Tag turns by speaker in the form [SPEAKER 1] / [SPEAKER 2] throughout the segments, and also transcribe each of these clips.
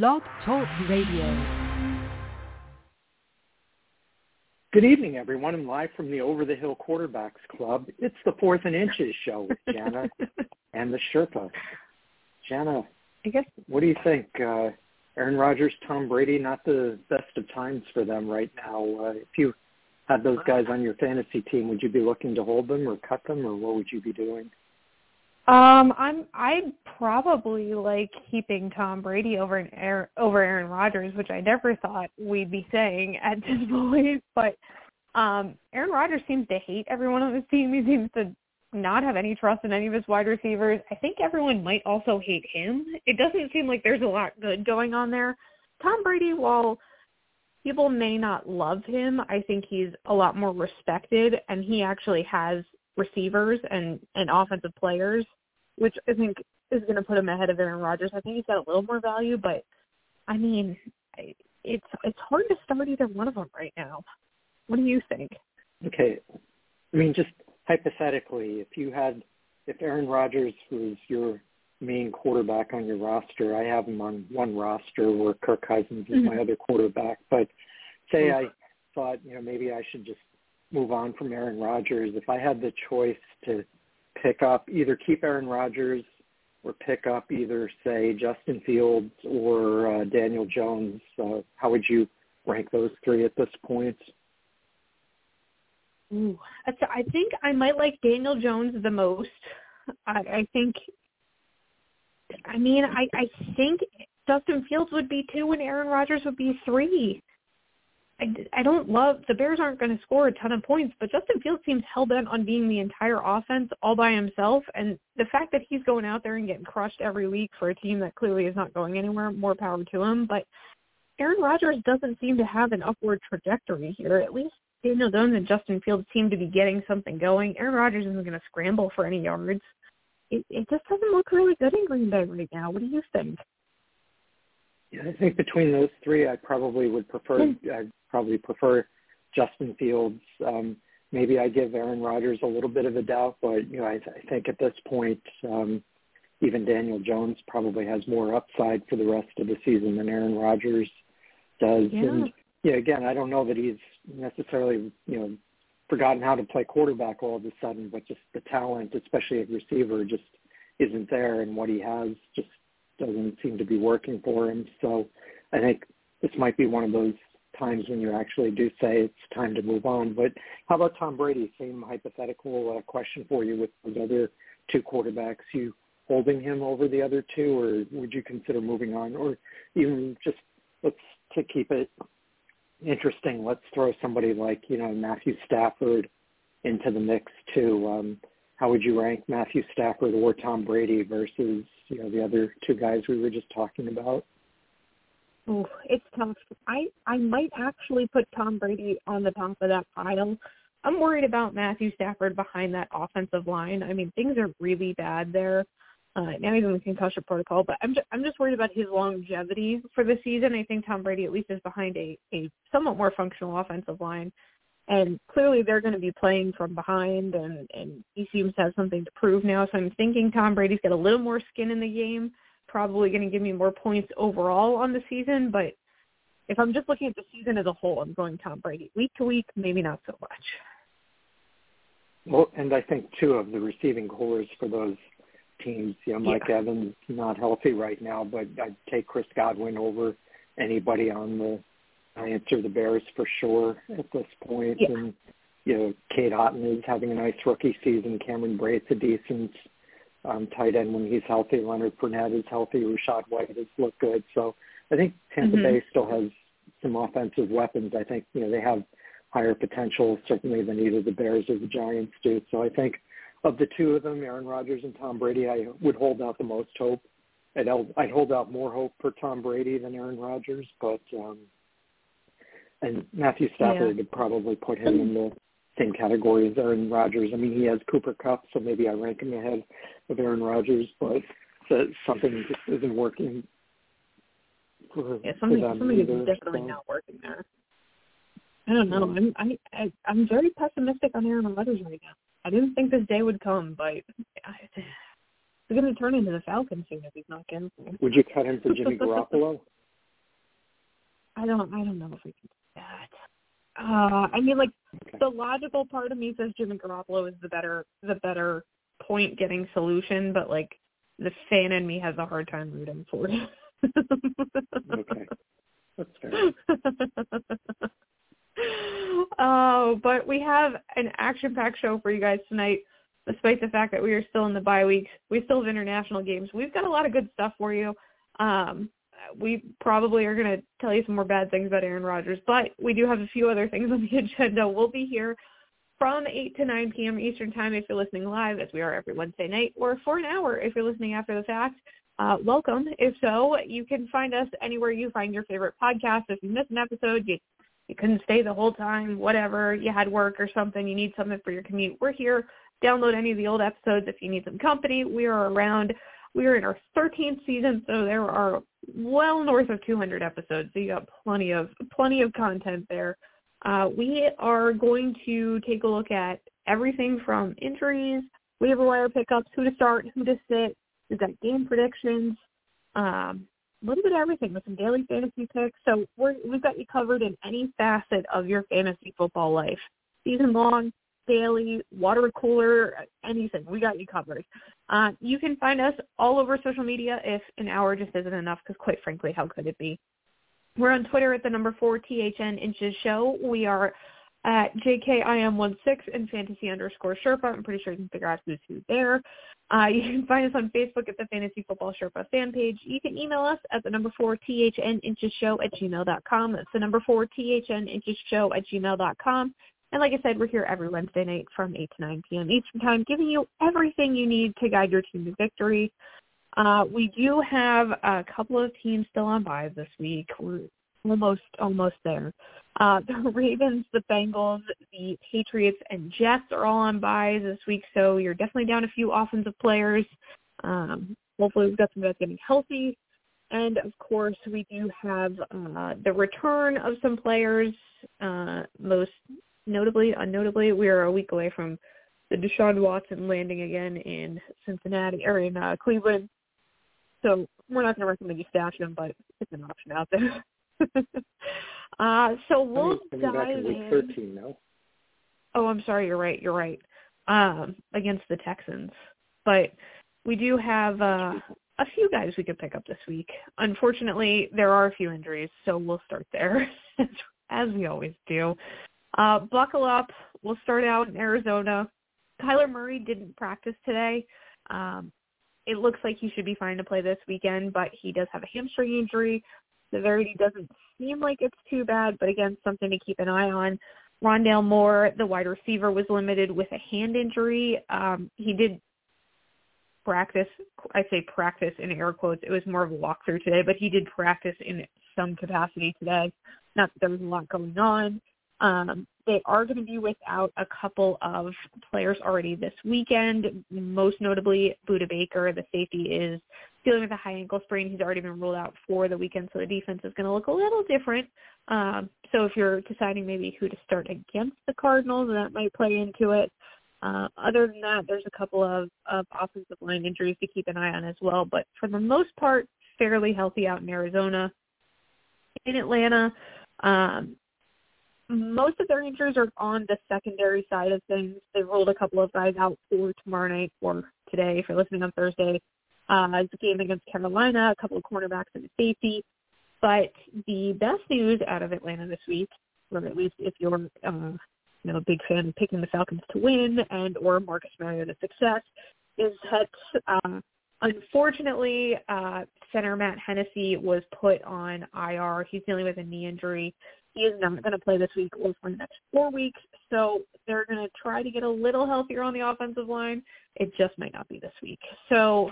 [SPEAKER 1] Blog Talk Radio.
[SPEAKER 2] Good evening, everyone. I'm live from the Over the Hill Quarterbacks Club. It's the Fourth and Inches show with Jana and the Sherpa. Jana,
[SPEAKER 3] I guess.
[SPEAKER 2] What do you think? Uh, Aaron Rodgers, Tom Brady, not the best of times for them right now. Uh, if you had those guys on your fantasy team, would you be looking to hold them or cut them, or what would you be doing?
[SPEAKER 3] Um, I'm I'd probably like keeping Tom Brady over an Aaron, over Aaron Rodgers, which I never thought we'd be saying at this point. But um, Aaron Rodgers seems to hate everyone on his team. He seems to not have any trust in any of his wide receivers. I think everyone might also hate him. It doesn't seem like there's a lot good going on there. Tom Brady, while people may not love him, I think he's a lot more respected, and he actually has receivers and and offensive players, which I think is going to put him ahead of Aaron Rodgers. I think he's got a little more value, but I mean, it's it's hard to start either one of them right now. What do you think?
[SPEAKER 2] Okay, I mean, just hypothetically, if you had if Aaron Rodgers was your main quarterback on your roster, I have him on one roster where Kirk Cousins is mm-hmm. my other quarterback. But say mm-hmm. I thought, you know, maybe I should just move on from Aaron Rodgers, if I had the choice to pick up either keep Aaron Rodgers or pick up either say Justin Fields or uh, Daniel Jones, uh, how would you rank those three at this point?
[SPEAKER 3] Ooh, I think I might like Daniel Jones the most. I, I think. I mean, I I think Justin Fields would be two, and Aaron Rodgers would be three. I, I don't love the Bears aren't going to score a ton of points, but Justin Fields seems hell bent on being the entire offense all by himself, and the fact that he's going out there and getting crushed every week for a team that clearly is not going anywhere, more power to him. But Aaron Rodgers doesn't seem to have an upward trajectory here. At least Daniel Jones and Justin Fields seem to be getting something going. Aaron Rodgers isn't going to scramble for any yards. It, it just doesn't look really good in Green Bay right now. What do you think?
[SPEAKER 2] I think between those three, I probably would prefer. Hmm. I probably prefer Justin Fields. Um, maybe I give Aaron Rodgers a little bit of a doubt, but you know, I, I think at this point, um, even Daniel Jones probably has more upside for the rest of the season than Aaron Rodgers does.
[SPEAKER 3] Yeah.
[SPEAKER 2] And yeah, again, I don't know that he's necessarily you know forgotten how to play quarterback all of a sudden, but just the talent, especially at receiver, just isn't there, and what he has just doesn't seem to be working for him. So I think this might be one of those times when you actually do say it's time to move on. But how about Tom Brady? Same hypothetical uh, question for you with the other two quarterbacks. You holding him over the other two, or would you consider moving on, or even just let's to keep it interesting. Let's throw somebody like you know Matthew Stafford into the mix too. Um, how would you rank Matthew Stafford or Tom Brady versus you know the other two guys we were just talking about?
[SPEAKER 3] Ooh, it's tough. I I might actually put Tom Brady on the top of that pile. I'm worried about Matthew Stafford behind that offensive line. I mean, things are really bad there. Uh, now he's in the concussion protocol, but I'm just, I'm just worried about his longevity for the season. I think Tom Brady at least is behind a, a somewhat more functional offensive line, and clearly they're going to be playing from behind, and and he seems to have something to prove now. So I'm thinking Tom Brady's got a little more skin in the game probably going to give me more points overall on the season, but if I'm just looking at the season as a whole, I'm going Tom Brady. Week to week, maybe not so much.
[SPEAKER 2] Well, and I think two of the receiving corps for those teams, you know, Mike yeah. Evans not healthy right now, but I'd take Chris Godwin over anybody on the Or the Bears for sure at this point.
[SPEAKER 3] Yeah.
[SPEAKER 2] And you know, Cade Otton is having a nice rookie season. Cameron Brate's a decent um, tight end when he's healthy. Leonard Fournette is healthy. Rachaad White has looked good. So I think Tampa mm-hmm. Bay still has some offensive weapons. I think you know they have higher potential certainly than either the Bears or the Giants do. So I think of the two of them, Aaron Rodgers and Tom Brady, I would hold out the most hope. I'd, I'd hold out more hope for Tom Brady than Aaron Rodgers, but um, and Matthew Stafford yeah. would probably put him in the same category as Aaron Rodgers. I mean, he has Cooper Kupp, so maybe I rank him ahead of Aaron Rodgers, but something just isn't working.
[SPEAKER 3] For, yeah, something for something either, is definitely so. not working there. I don't know. I'm I, I I'm very pessimistic on Aaron Rodgers right now. I didn't think this day would come, but it's going to turn into the Falcons soon if he's not getting.
[SPEAKER 2] Would you cut him for Jimmy Garoppolo?
[SPEAKER 3] I don't I don't know if we can that. Uh, I mean, like
[SPEAKER 2] Okay.
[SPEAKER 3] the logical part of me says Jimmy Garoppolo is the better the better point getting solution, but like the fan in me has a hard time rooting for it.
[SPEAKER 2] Okay. That's fair.
[SPEAKER 3] oh, but we have an action-packed show for you guys tonight. Despite the fact that we are still in the bye week, we still have international games. We've got a lot of good stuff for you. Um, we probably are going to tell you some more bad things about Aaron Rodgers, but we do have a few other things on the agenda. We'll be here from 8 to 9 p.m. Eastern Time if you're listening live, as we are every Wednesday night, or for an hour if you're listening after the fact. Uh, welcome. If so, you can find us anywhere you find your favorite podcast. If you miss an episode, you you couldn't stay the whole time, whatever, you had work or something, you need something for your commute, we're here. Download any of the old episodes if you need some company. We are around. We are in our 13th season, so there are well north of 200 episodes. So you got plenty of plenty of content there. Uh, we are going to take a look at everything from injuries, waiver wire pickups, who to start, who to sit. We've got game predictions, um, a little bit of everything with some daily fantasy picks. So we're, we've got you covered in any facet of your fantasy football life. Season long, daily, water cooler, anything. We got you covered. Uh, you can find us all over social media if an hour just isn't enough because quite frankly, how could it be? We're on Twitter at the number four THN Inches Show. We are at JKIM16 and fantasy underscore Sherpa. I'm pretty sure you can figure out who's who there. Uh, you can find us on Facebook at the Fantasy Football Sherpa fan page. You can email us at the number four THN Inches Show at gmail.com. That's the number four THN Inches Show at gmail.com. And like I said, we're here every Wednesday night from 8 to 9 p.m. Eastern Time, giving you everything you need to guide your team to victory. Uh, we do have a couple of teams still on byes this week. We're almost almost there. Uh, the Ravens, the Bengals, the Patriots, and Jets are all on byes this week, so you're definitely down a few offensive players. Um, hopefully, we've got some guys getting healthy. And of course, we do have uh, the return of some players. Uh, most notably, unnotably, we are a week away from the Deshaun Watson landing again in Cincinnati or in uh, Cleveland. So we're not going to recommend you stash him, but it's an option out there. uh, so we'll
[SPEAKER 2] Coming back
[SPEAKER 3] dive
[SPEAKER 2] in week
[SPEAKER 3] in.
[SPEAKER 2] 13 now.
[SPEAKER 3] Oh, I'm sorry. You're right. You're right. Um, against the Texans, but we do have uh, a few guys we could pick up this week. Unfortunately, there are a few injuries, so we'll start there as we always do. Uh, buckle up. We'll start out in Arizona. Kyler Murray didn't practice today. Um, it looks like he should be fine to play this weekend, but he does have a hamstring injury. Severity doesn't seem like it's too bad, but again, something to keep an eye on. Rondale Moore, the wide receiver, was limited with a hand injury. Um, he did practice. I say practice in air quotes. It was more of a walkthrough today, but he did practice in some capacity today. Not that there was a lot going on. Um, they are going to be without a couple of players already this weekend. Most notably, Budda Baker, the safety, is dealing with a high ankle sprain. He's already been ruled out for the weekend, so the defense is going to look a little different. Um, so if you're deciding maybe who to start against the Cardinals, that might play into it. Uh, other than that, there's a couple of, of offensive line injuries to keep an eye on as well. But for the most part, fairly healthy out in Arizona. In Atlanta, um, most of their injuries are on the secondary side of things. They ruled a couple of guys out for tomorrow night or today if you're listening on Thursday. Uh, the game against Carolina, a couple of cornerbacks and a safety. But the best news out of Atlanta this week, or at least if you're uh, you know, a big fan of picking the Falcons to win and or Marcus Mariota success, is that uh, unfortunately uh, center Matt Hennessy was put on IR. He's dealing with a knee injury. He is not going to play this week or for the next four weeks. So they're going to try to get a little healthier on the offensive line. It just might not be this week. So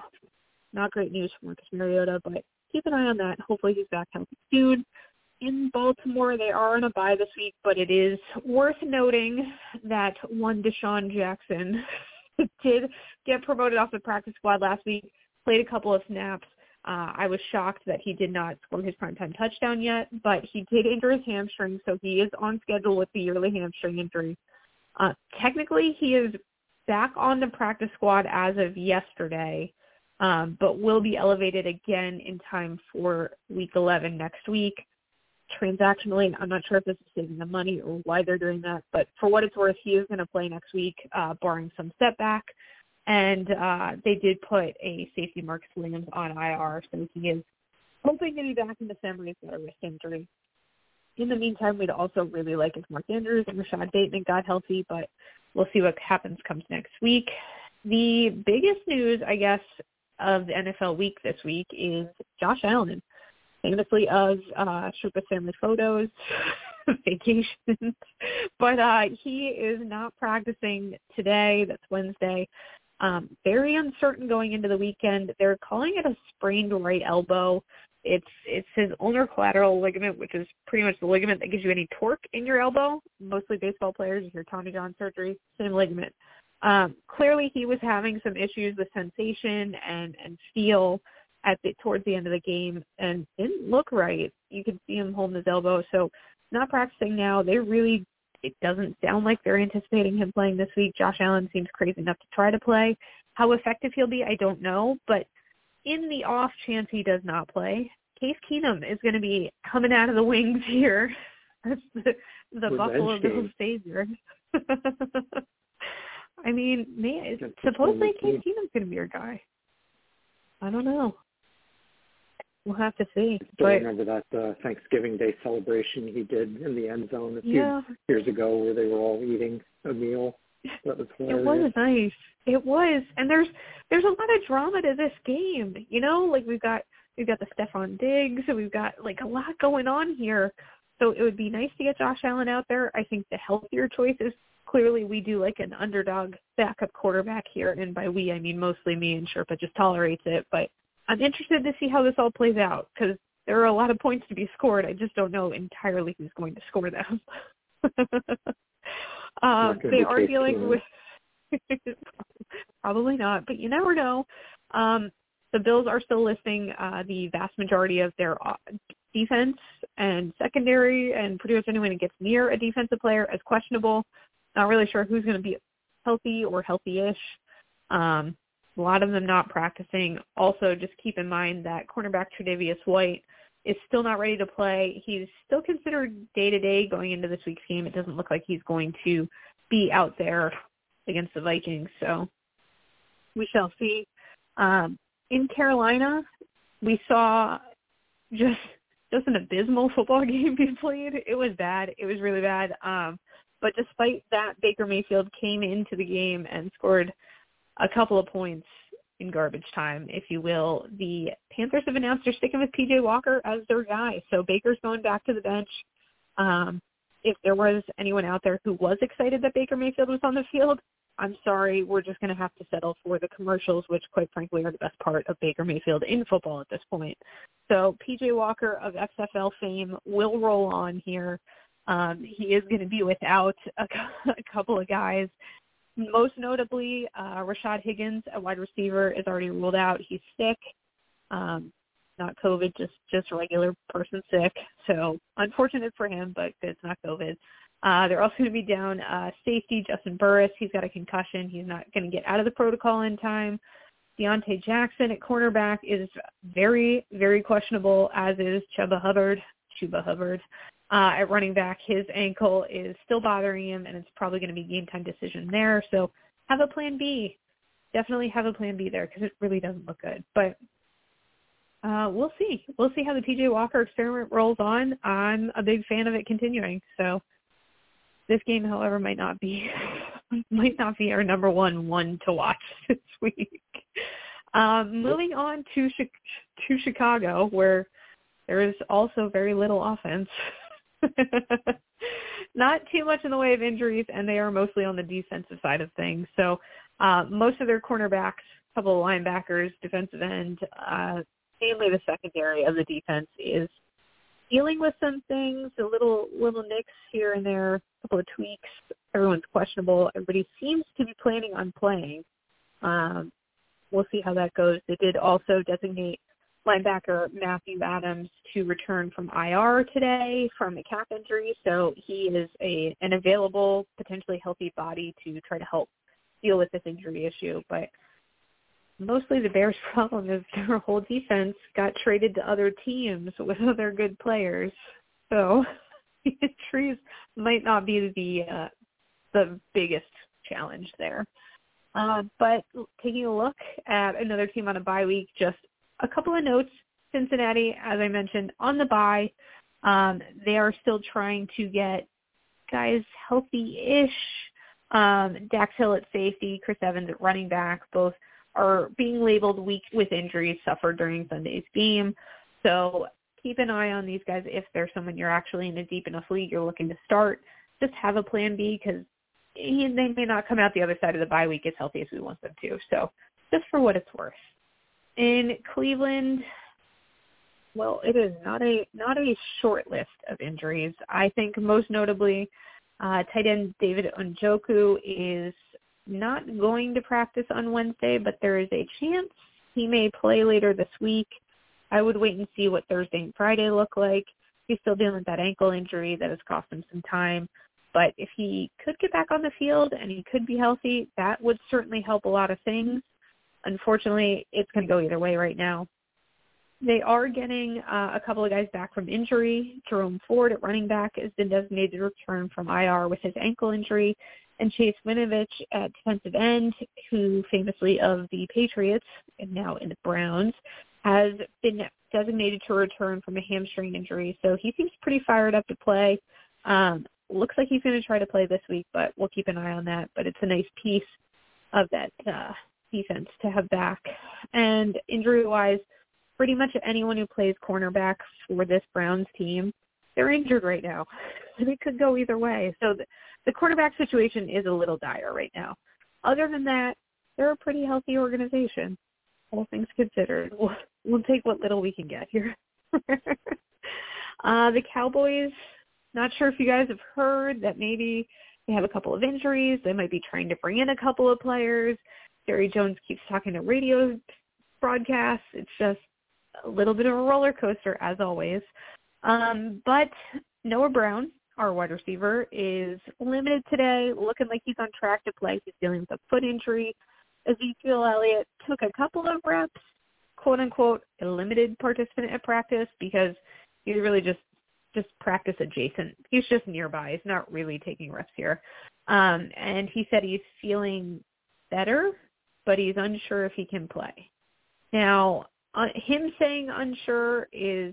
[SPEAKER 3] not great news for Marcus Mariota, but keep an eye on that. Hopefully he's back healthy soon. In Baltimore, they are on a bye this week, but it is worth noting that one DeSean Jackson did get promoted off the practice squad last week, played a couple of snaps. Uh, I was shocked that he did not score his primetime touchdown yet, but he did injure his hamstring, so he is on schedule with the yearly hamstring injury. Uh, technically, he is back on the practice squad as of yesterday, um, but will be elevated again in time for Week 11 next week. transactionally. I'm not sure if this is saving them money or why they're doing that, but for what it's worth, he is going to play next week, uh, barring some setback. And uh, they did put a safety Marcus Williams on IR, so he is hoping to be back in December. He's got a wrist injury. In the meantime, we'd also really like if Mark Andrews and Rashod Bateman got healthy, but we'll see what happens comes next week. The biggest news, I guess, of the NFL week this week is Josh Allen, famously of uh, Sherpa family photos, vacations, but uh, he is not practicing today. That's Wednesday. Um, very uncertain going into the weekend. They're calling it a sprained right elbow. It's it's his ulnar collateral ligament, which is pretty much the ligament that gives you any torque in your elbow. Mostly baseball players, if you hear Tommy John surgery, same ligament. Um, clearly, he was having some issues with sensation and and feel at the towards the end of the game, and didn't look right. You could see him holding his elbow. So, not practicing now. They really it doesn't sound like they're anticipating him playing this week. Josh Allen seems crazy enough to try to play. How effective he'll be, I don't know. But in the off chance he does not play, Case Keenum is going to be coming out of the wings here as the, the Buffalo Bills savior. I mean, man, supposedly Case Keenum's going to be your guy. I don't know. We'll have to see.
[SPEAKER 2] Still but, remember that uh, Thanksgiving Day celebration he did in the end zone a few
[SPEAKER 3] yeah.
[SPEAKER 2] years ago, where they were all eating a meal. That was hilarious.
[SPEAKER 3] It was nice. It was, and there's there's a lot of drama to this game. You know, like we've got we've got the Stefon Diggs, and we've got like a lot going on here. So it would be nice to get Josh Allen out there. I think the healthier choice is clearly we do like an underdog backup quarterback here, and by we I mean mostly me and Sherpa just tolerates it. But I'm interested to see how this all plays out because there are a lot of points to be scored. I just don't know entirely who's going to score them. um, they are dealing with probably not, but you never know. Um, the Bills are still listing uh, the vast majority of their uh, defense and secondary, and pretty much anyone that gets near a defensive player as questionable. Not really sure who's going to be healthy or healthy-ish. Um, a lot of them not practicing. Also, just keep in mind that cornerback Tre'Davious White is still not ready to play. He's still considered day-to-day going into this week's game. It doesn't look like he's going to be out there against the Vikings, so we shall see. Um, in Carolina, we saw just just an abysmal football game be played. It was bad. It was really bad. Um, but despite that, Baker Mayfield came into the game and scored a couple of points in garbage time, if you will. The Panthers have announced they're sticking with PJ Walker as their guy. So Baker's going back to the bench. Um, if there was anyone out there who was excited that Baker Mayfield was on the field, I'm sorry, we're just going to have to settle for the commercials, which quite frankly are the best part of Baker Mayfield in football at this point. So PJ Walker of XFL fame will roll on here. Um, he is going to be without a, a couple of guys most notably, uh, Rashard Higgins, a wide receiver, is already ruled out. He's sick, um, not COVID, just just regular person sick. So unfortunate for him, but it's not COVID. Uh, they're also going to be down uh, safety Juston Burris. He's got a concussion. He's not going to get out of the protocol in time. Donte Jackson at cornerback is very, very questionable, as is Chuba Hubbard. Chuba Hubbard uh, at running back. His ankle is still bothering him, and it's probably going to be game time decision there. So have a plan B. Definitely have a plan B there because it really doesn't look good. But uh, we'll see. We'll see how the PJ Walker experiment rolls on. I'm a big fan of it continuing. So this game, however, might not be might not be our number one one to watch this week. Um, moving on to to Chicago, where there is also very little offense. Not too much in the way of injuries, and they are mostly on the defensive side of things. So uh, most of their cornerbacks, a couple of linebackers, defensive end, uh, mainly the secondary of the defense is dealing with some things, a little little nicks here and there, a couple of tweaks. Everyone's questionable. Everybody seems to be planning on playing. Um, we'll see how that goes. They did also designate linebacker Matthew Adams to return from IR today from a calf injury, so he is a an available, potentially healthy body to try to help deal with this injury issue. But mostly the Bears' problem is their whole defense got traded to other teams with other good players. so injuries might not be the uh, the biggest challenge there. Uh, but taking a look at another team on a bye week, just a couple of notes. Cincinnati, as I mentioned, on the bye. Um, they are still trying to get guys healthy-ish. Um, Dax Hill at safety, Chris Evans at running back, both are being labeled weak with injuries suffered during Sunday's game. So keep an eye on these guys if they're someone you're actually in a deep enough league you're looking to start. Just have a plan B because they may not come out the other side of the bye week as healthy as we want them to. So just for what it's worth. In Cleveland, well, it is not a not a short list of injuries. I think most notably, uh, tight end David Njoku is not going to practice on Wednesday, but there is a chance he may play later this week. I would wait and see what Thursday and Friday look like. He's still dealing with that ankle injury that has cost him some time. But if he could get back on the field and he could be healthy, that would certainly help a lot of things. Unfortunately, it's going to go either way right now. They are getting uh, a couple of guys back from injury. Jerome Ford at running back has been designated to return from IR with his ankle injury. And Chase Winovich at defensive end, who famously of the Patriots and now in the Browns, has been designated to return from a hamstring injury. So he seems pretty fired up to play. Um, looks like he's going to try to play this week, but we'll keep an eye on that. But it's a nice piece of that uh, defense to have back. And injury-wise, pretty much anyone who plays cornerback for this Browns team, they're injured right now. It could go either way. So the, the quarterback situation is a little dire right now. Other than that, they're a pretty healthy organization, all things considered. We'll, we'll take what little we can get here. uh, the Cowboys, not sure if you guys have heard that maybe they have a couple of injuries. They might be trying to bring in a couple of players. Jerry Jones keeps talking to radio broadcasts. It's just a little bit of a roller coaster as always. Um, but Noah Brown, our wide receiver, is limited today, looking like he's on track to play. He's dealing with a foot injury. Ezekiel Elliott took a couple of reps, quote unquote, a limited participant at practice because he's really just just practice adjacent. He's just nearby. He's not really taking reps here. Um, and he said he's feeling better, but he's unsure if he can play. Now, uh, him saying unsure is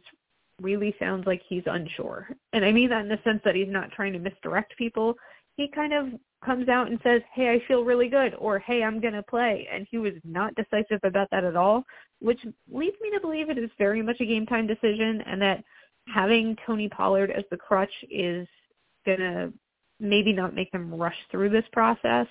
[SPEAKER 3] really sounds like he's unsure. And I mean that in the sense that he's not trying to misdirect people. He kind of comes out and says, hey, I feel really good, or hey, I'm going to play. And he was not decisive about that at all, which leads me to believe it is very much a game time decision and that having Tony Pollard as the crutch is going to maybe not make them rush through this process.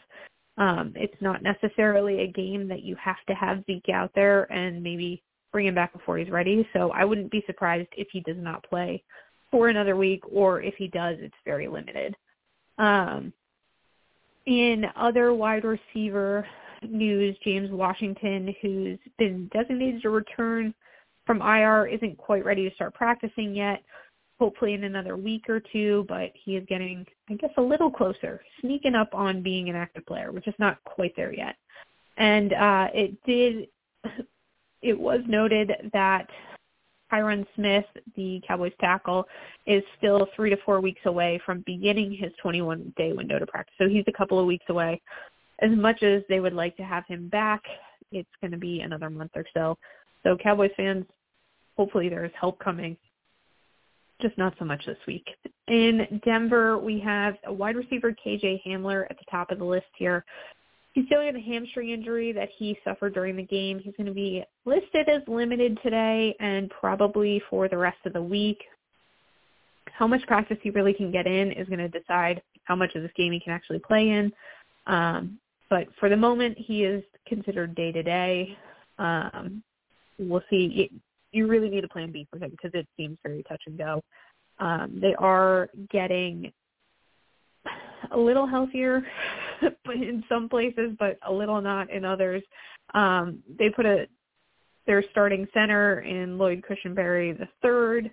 [SPEAKER 3] Um, it's not necessarily a game that you have to have Zeke out there and maybe bring him back before he's ready. So I wouldn't be surprised if he does not play for another week, or if he does, it's very limited. Um, in other wide receiver news, James Washington, who's been designated to return from IR, isn't quite ready to start practicing yet. Hopefully in another week or two, but he is getting, I guess, a little closer, sneaking up on being an active player, which is not quite there yet. And uh, it did it was noted that Tyron Smith, the Cowboys tackle, is still three to four weeks away from beginning his 21-day window to practice. So he's a couple of weeks away. As much as they would like to have him back, it's going to be another month or so. So Cowboys fans, hopefully there's help coming. Just not so much this week. In Denver, we have wide receiver, KJ Hamler, at the top of the list here. He's dealing with a hamstring injury that he suffered during the game. He's going to be listed as limited today and probably for the rest of the week. How much practice he really can get in is going to decide how much of this game he can actually play in. Um, but for the moment, he is considered day to day. We'll see. You really need a plan B for him because it seems very touch and go. Um, they are getting a little healthier in some places, but a little not in others. Um, they put a their starting center in Lloyd Cushenberry the third,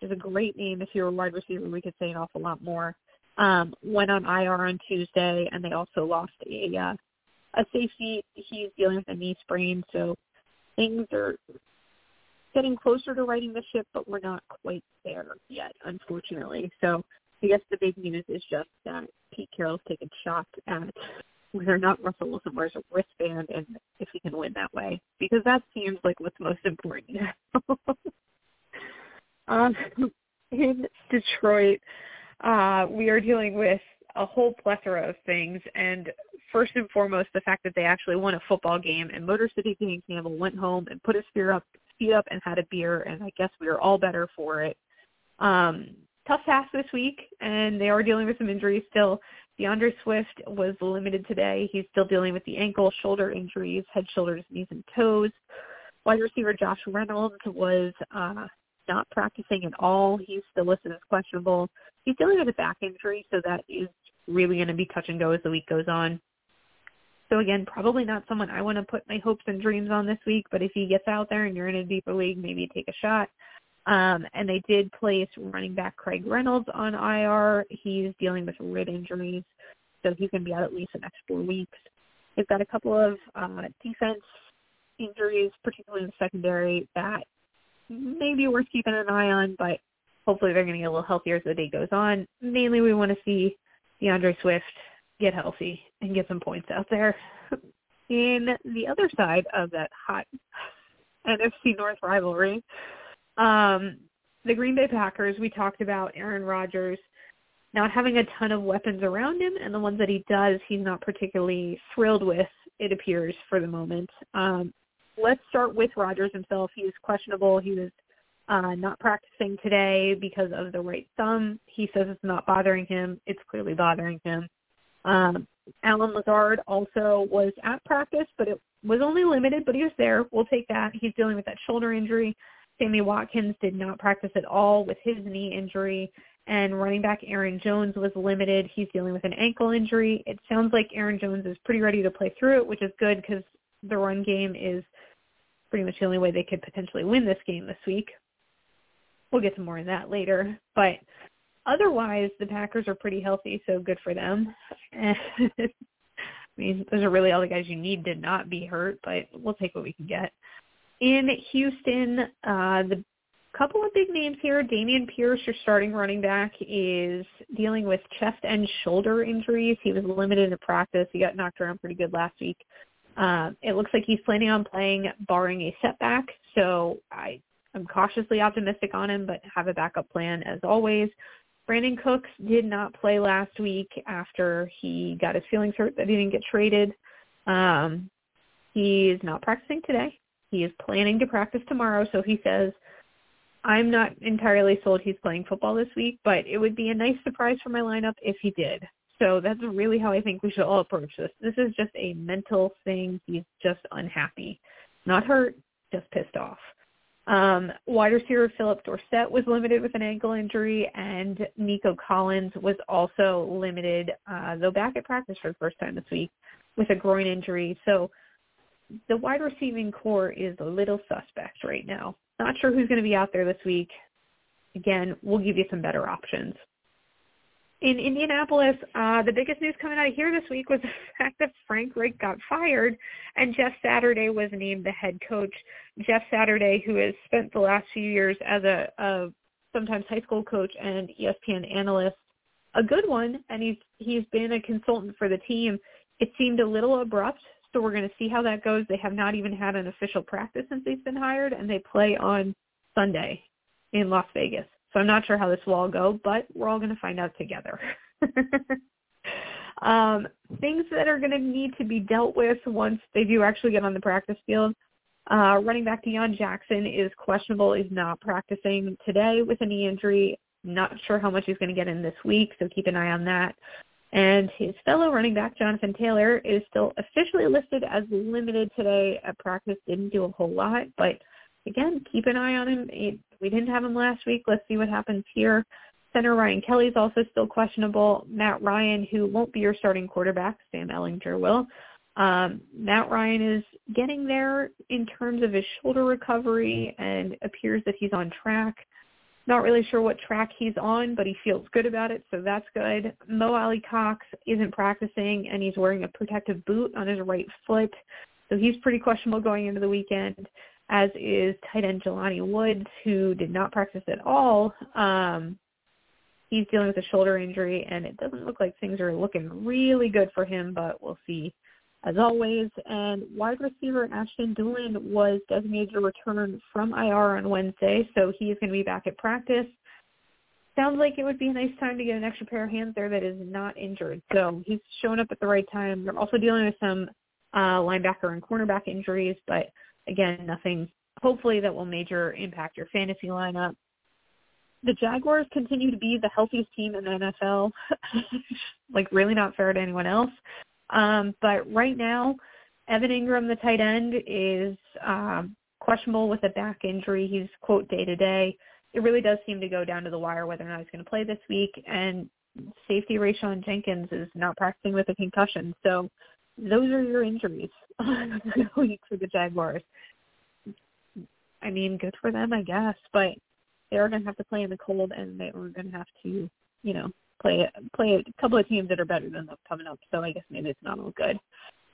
[SPEAKER 3] is a great name. If you're a wide receiver, we could say an awful lot more. Um, went on IR on Tuesday, and they also lost a uh, a safety. He's dealing with a knee sprain, so things are getting closer to righting the ship, but we're not quite there yet, unfortunately. So I guess the big news is just that Pete Carroll's taken shots at whether or not Russell Wilson wears a wristband and if he can win that way, because that seems like what's most important um, in Detroit, uh, we are dealing with a whole plethora of things, and first and foremost, the fact that they actually won a football game, and Motor City Dan Campbell went home and put his feet up, feet up and had a beer, and I guess we are all better for it. Um, tough task this week, and they are dealing with some injuries still. D'Andre Swift was limited today. He's still dealing with the ankle, shoulder injuries, head, shoulders, knees, and toes. Wide receiver Josh Reynolds was uh, not practicing at all. He's still listed as questionable. He's dealing with a back injury, so that is really going to be touch and go as the week goes on. So again, probably not someone I want to put my hopes and dreams on this week, but if he gets out there and you're in a deeper league, maybe take a shot. Um, and they did place running back Craig Reynolds on IR. He's dealing with rib injuries, so going to be out at least the next four weeks. They've got a couple of uh, defense injuries, particularly in the secondary, that may be worth keeping an eye on, but hopefully they're going to get a little healthier as the day goes on. Mainly we want to see D'Andre Swift get healthy and get some points out there. In the other side of that hot NFC North rivalry, um, the Green Bay Packers, we talked about Aaron Rodgers not having a ton of weapons around him, and the ones that he does, he's not particularly thrilled with, it appears, for the moment. Um, let's start with Rodgers himself. He is questionable. He was uh, not practicing today because of the right thumb. He says it's not bothering him. It's clearly bothering him. Um, Allen Lazard also was at practice, but it was only limited, but he was there. We'll take that. He's dealing with that shoulder injury. Sammy Watkins did not practice at all with his knee injury. And running back Aaron Jones was limited. He's dealing with an ankle injury. It sounds like Aaron Jones is pretty ready to play through it, which is good because the run game is pretty much the only way they could potentially win this game this week. We'll get to more of that later. But otherwise, the Packers are pretty healthy, so good for them. I mean, those are really all the guys you need to not be hurt, but we'll take what we can get. In Houston, uh, the couple of big names here. Dameon Pierce, your starting running back, is dealing with chest and shoulder injuries. He was limited in practice. He got knocked around pretty good last week. Um, it looks like he's planning on playing barring a setback, so I, I am cautiously optimistic on him, but have a backup plan as always. Brandin Cooks did not play last week after he got his feelings hurt that he didn't get traded. Um, he is not practicing today. He is planning to practice tomorrow, so he says, I'm not entirely sold he's playing football this week, but it would be a nice surprise for my lineup if he did. So that's really how I think we should all approach this. This is just a mental thing. He's just unhappy. Not hurt, just pissed off. Um, wide receiver Phillip Dorsett was limited with an ankle injury, and Nico Collins was also limited, uh, though back at practice for the first time this week with a groin injury. So the wide receiving corps is a little suspect right now. Not sure who's going to be out there this week. Again, we'll give you some better options in Indianapolis, uh, the biggest news coming out of here this week was the fact that Frank Reich got fired and Jeff Saturday was named the head coach. Jeff Saturday, who has spent the last few years as a, a sometimes high school coach and ESPN analyst, a good one, and he's he's been a consultant for the team. It seemed a little abrupt, so we're going to see how that goes. They have not even had an official practice since they've been hired, and they play on Sunday in Las Vegas. So I'm not sure how this will all go, but we're all going to find out together. um, things that are going to need to be dealt with once they do actually get on the practice field. Uh, running back Deon Jackson is questionable, is not practicing today with a knee injury. Not sure how much he's going to get in this week, so keep an eye on that. And his fellow running back, Jonathan Taylor, is still officially listed as limited today at practice. Didn't do a whole lot, but again, keep an eye on him. We didn't have him last week. Let's see what happens here. Center Ryan Kelly is also still questionable. Matt Ryan, who won't be your starting quarterback, Sam Ehlinger will. Um, Matt Ryan is getting there in terms of his shoulder recovery and appears that he's on track. Not really sure what track he's on, but he feels good about it, so that's good. Mo Alie-Cox isn't practicing, and he's wearing a protective boot on his right foot, so he's pretty questionable going into the weekend. As is tight end Jelani Woods, who did not practice at all. Um, he's dealing with a shoulder injury, and it doesn't look like things are looking really good for him, but we'll see as always. And wide receiver Ashton Dulin was designated to return from IR on Wednesday, so he is going to be back at practice. Sounds like it would be a nice time to get an extra pair of hands there that is not injured. So he's showing up at the right time. They're also dealing with some uh, linebacker and cornerback injuries, but again, nothing hopefully that will major impact your fantasy lineup. The Jaguars continue to be the healthiest team in the NFL. like really not fair to anyone else. Um, but right now, Evan Engram, the tight end, is um, questionable with a back injury. He's quote day to day. It really does seem to go down to the wire whether or not he's going to play this week. And safety Rayshawn Jenkins is not practicing with a concussion. So those are your injuries for the Jaguars. I mean, good for them, I guess, but they are going to have to play in the cold, and they are going to have to, you know, play play a couple of teams that are better than them coming up. So I guess maybe it's not all good.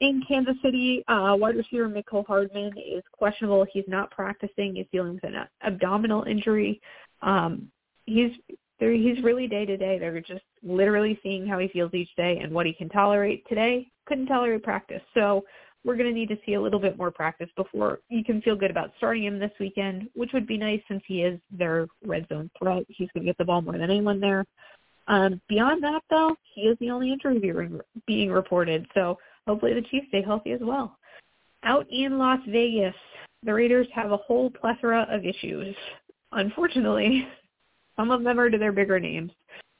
[SPEAKER 3] In Kansas City, uh, wide receiver Mecole Hardman is questionable. He's not practicing. He's dealing with an abdominal injury. Um, he's. He's really day to day. They're just literally seeing how he feels each day and what he can tolerate. Today, couldn't tolerate practice. So we're going to need to see a little bit more practice before you can feel good about starting him this weekend, which would be nice since he is their red zone threat. He's going to get the ball more than anyone there. Um, beyond that, though, he is the only injury being, being reported. So hopefully the Chiefs stay healthy as well. Out in Las Vegas, the Raiders have a whole plethora of issues. Unfortunately, some of them are to their bigger names.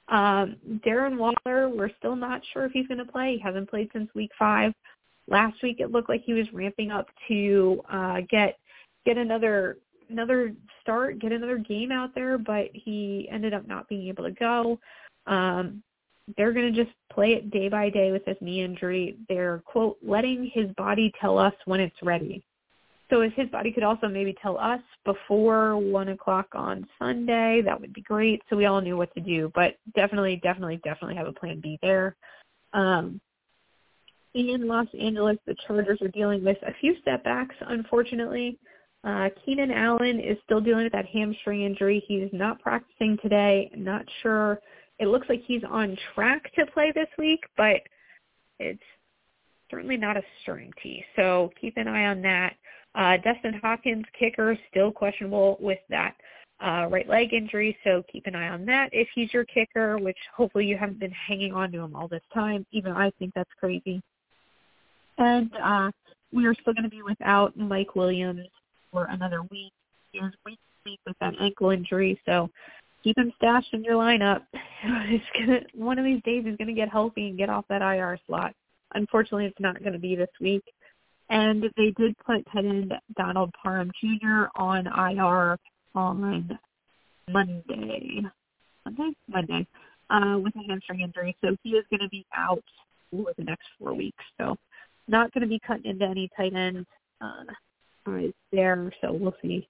[SPEAKER 3] Um, Darren Waller, we're still not sure if he's going to play. He hasn't played since week five. Last week, it looked like he was ramping up to uh, get get another another start, get another game out there, but he ended up not being able to go. Um, they're going to just play it day by day with this knee injury. They're, quote, letting his body tell us when it's ready. So if his body could also maybe tell us before 1 o'clock on Sunday, that would be great. So we all knew what to do. But definitely, definitely, definitely have a plan B there. Um, in Los Angeles, the Chargers are dealing with a few setbacks, unfortunately. Uh, Keenan Allen is still dealing with that hamstring injury. He's not practicing today. Not sure it looks like he's on track to play this week, but it's certainly not a certainty. So keep an eye on that. Uh, Dustin Hopkins, kicker, still questionable with that uh, right leg injury, so keep an eye on that if he's your kicker, which hopefully you haven't been hanging on to him all this time. Even I think that's crazy. And uh, we are still going to be without Mike Williams for another week. He was week week with that ankle injury, so keep him stashed in your lineup. Gonna one of these days he's gonna get healthy and get off that IR slot. Unfortunately, it's not going to be this week. And they did put tight end Donald Parham Jr. on IR on Monday. Monday? Monday. Uh, with a hamstring injury. So he is going to be out for the next four weeks. So not going to be cutting into any tight end uh, there. So we'll see.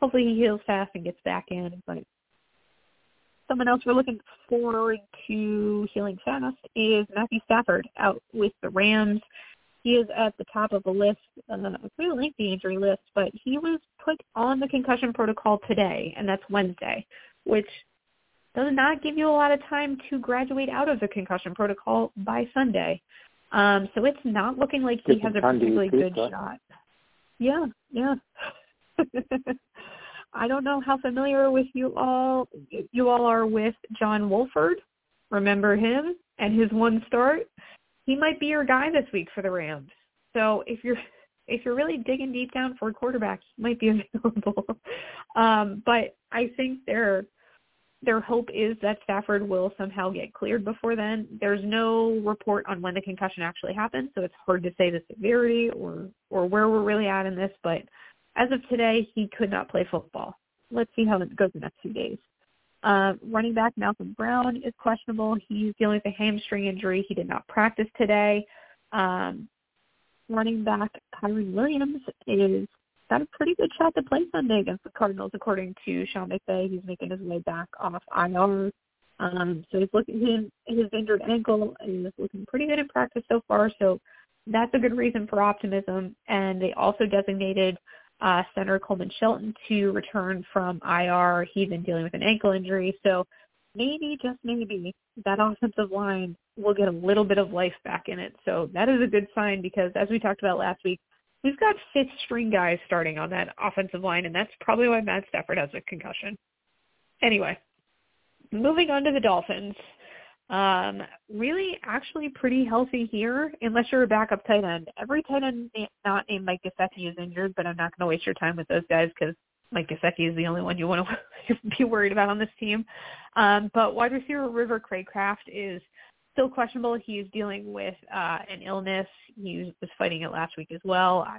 [SPEAKER 3] Hopefully he heals fast and gets back in. But someone else we're looking forward to healing fast is Matthew Stafford out with the Rams. He is at the top of the list, uh, a pretty lengthy injury list, but he was put on the concussion protocol today, and that's Wednesday, which does not give you a lot of time to graduate out of the concussion protocol by Sunday. Um, so it's not looking like he has a particularly good shot. Yeah, yeah. I don't know how familiar with you all you all are with John Wolford. Remember him and his one start? He might be your guy this week for the Rams. So if you're if you're really digging deep down for a quarterback, he might be available. um, but I think their their hope is that Stafford will somehow get cleared before then. There's no report on when the concussion actually happened, so it's hard to say the severity or or where we're really at in this. But as of today, he could not play football. Let's see how it goes the next few days. Uh, running back Malcolm Brown is questionable. He's dealing with a hamstring injury. He did not practice today. Um, running back Kyren Williams is got a pretty good shot to play Sunday against the Cardinals, according to Sean McVay. He's making his way back off IR. Um, so he's looking his his injured ankle is looking pretty good in practice so far. So that's a good reason for optimism. And they also designated uh, center Coleman Shelton to return from IR. He's been dealing with an ankle injury, so maybe, just maybe, that offensive line will get a little bit of life back in it. So that is a good sign because, as we talked about last week, we've got fifth string guys starting on that offensive line, and that's probably why Matt Stafford has a concussion. Anyway, moving on to the Dolphins. Um, really, actually pretty healthy here, unless you're a backup tight end. Every tight end not named Mike Gesicki is injured, but I'm not going to waste your time with those guys because Mike Gesicki is the only one you want to be worried about on this team. Um, but wide receiver River Cracraft is still questionable. He's dealing with uh, an illness. He was fighting it last week as well. I,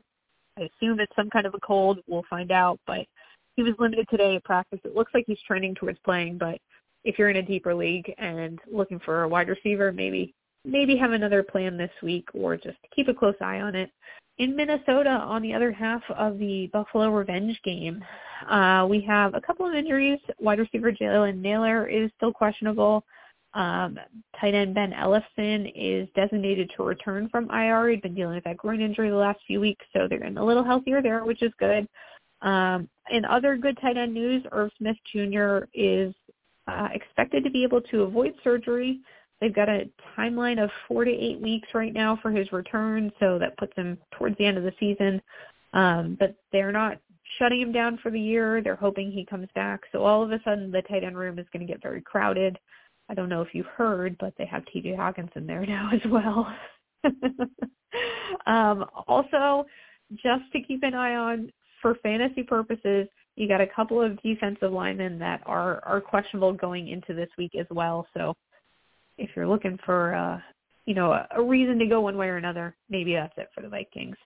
[SPEAKER 3] I assume it's some kind of a cold. We'll find out. But he was limited today at practice. It looks like he's trending towards playing, but if you're in a deeper league and looking for a wide receiver, maybe maybe have another plan this week or just keep a close eye on it. In Minnesota, on the other half of the Buffalo revenge game, uh, we have a couple of injuries. Wide receiver Jalen Nailor is still questionable. Um, tight end Ben Ellison is designated to return from IR. He'd been dealing with that groin injury the last few weeks, so they're getting a little healthier there, which is good. Um, in other good tight end news, Irv Smith Jr. is uh, expected to be able to avoid surgery. They've got a timeline of four to eight weeks right now for his return, so that puts him towards the end of the season. Um, but they're not shutting him down for the year. They're hoping he comes back. So all of a sudden, the tight end room is going to get very crowded. I don't know if you've heard, but they have T.J. Hockenson there now as well. um, also, just to keep an eye on for fantasy purposes, you got a couple of defensive linemen that are are questionable going into this week as well. So if you're looking for uh, you know a, a reason to go one way or another, maybe that's it for the Vikings.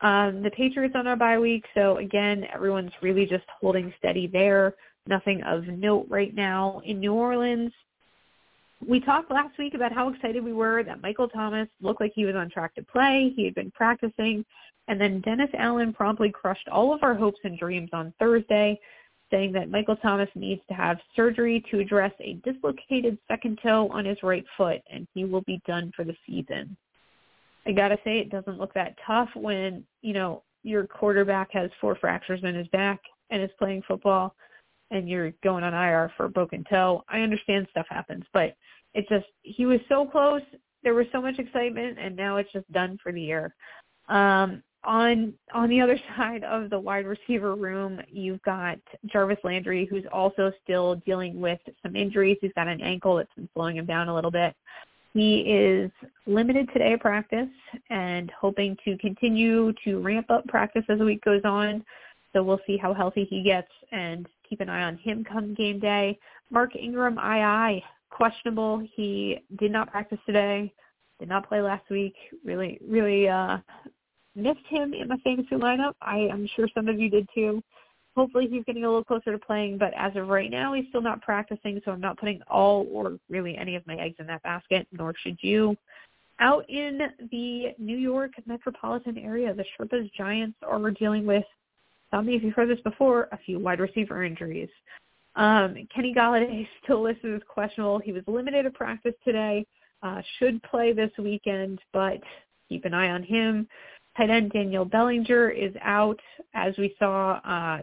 [SPEAKER 3] Um, the Patriots on our bye week, so again, everyone's really just holding steady there. Nothing of note right now in New Orleans. We talked last week about how excited we were that Michael Thomas looked like he was on track to play. He had been practicing. And then Dennis Allen promptly crushed all of our hopes and dreams on Thursday, saying that Michael Thomas needs to have surgery to address a dislocated second toe on his right foot, and he will be done for the season. I gotta say, it doesn't look that tough when you know your quarterback has four fractures in his back and is playing football, and you're going on IR for a broken toe. I understand stuff happens, but it just he was so close. There was so much excitement, and now it's just done for the year. Um, on on the other side of the wide receiver room, you've got Jarvis Landry, who's also still dealing with some injuries. He's got an ankle that's been slowing him down a little bit. He is limited today practice and hoping to continue to ramp up practice as the week goes on. So we'll see how healthy he gets and keep an eye on him come game day. Mark Ingram, II, questionable. He did not practice today, did not play last week. Really, really uh, missed him in my fantasy lineup. I am sure some of you did too. Hopefully he's getting a little closer to playing, but as of right now, he's still not practicing, so I'm not putting all or really any of my eggs in that basket, nor should you. Out in the New York metropolitan area, the Sherpas Giants are dealing with, tell me if you've heard this before, a few wide receiver injuries. Um, Kenny Golladay still listed as questionable. He was limited to practice today, uh, should play this weekend, but keep an eye on him. Tight end Daniel Bellinger is out, as we saw. Uh,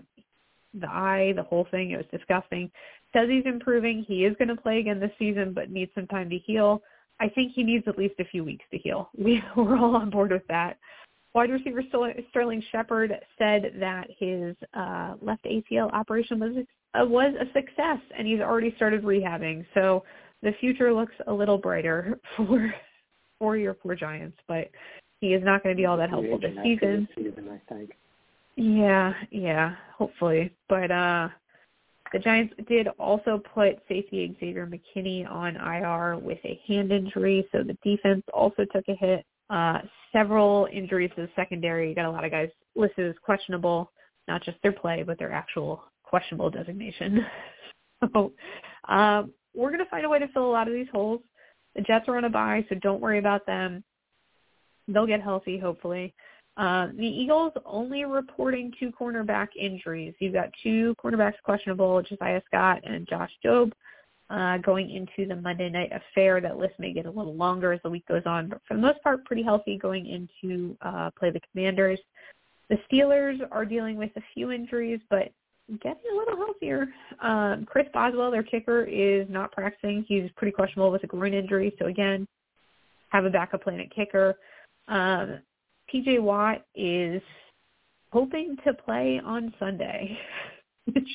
[SPEAKER 3] the eye, the whole thing, it was disgusting. Says he's improving. He is going to play again this season, but needs some time to heal. I think he needs at least a few weeks to heal. We, we're all on board with that. Wide receiver Sterling Shepard said that his uh, left ACL operation was uh, was a success, and he's already started rehabbing. So the future looks a little brighter for for your poor Giants. But he is not going to be all that helpful this season.
[SPEAKER 2] season I think.
[SPEAKER 3] Yeah, yeah, hopefully. But uh the Giants did also put safety Xavier McKinney on IR with a hand injury, so the defense also took a hit. Uh several injuries to the secondary. You got a lot of guys listed as questionable, not just their play, but their actual questionable designation. so um, we're going to find a way to fill a lot of these holes. The Jets are on a bye, so don't worry about them they'll get healthy hopefully. Uh, the Eagles only reporting two cornerback injuries. You've got two cornerbacks questionable, Josiah Scott and Josh Jobe, uh, going into the Monday night affair. That list may get a little longer as the week goes on, but for the most part, pretty healthy going into uh, play the Commanders. The Steelers are dealing with a few injuries, but getting a little healthier. Um, Chris Boswell, their kicker, is not practicing. He's pretty questionable with a groin injury. So again, have a backup plan at kicker. Um, TJ Watt is hoping to play on Sunday, which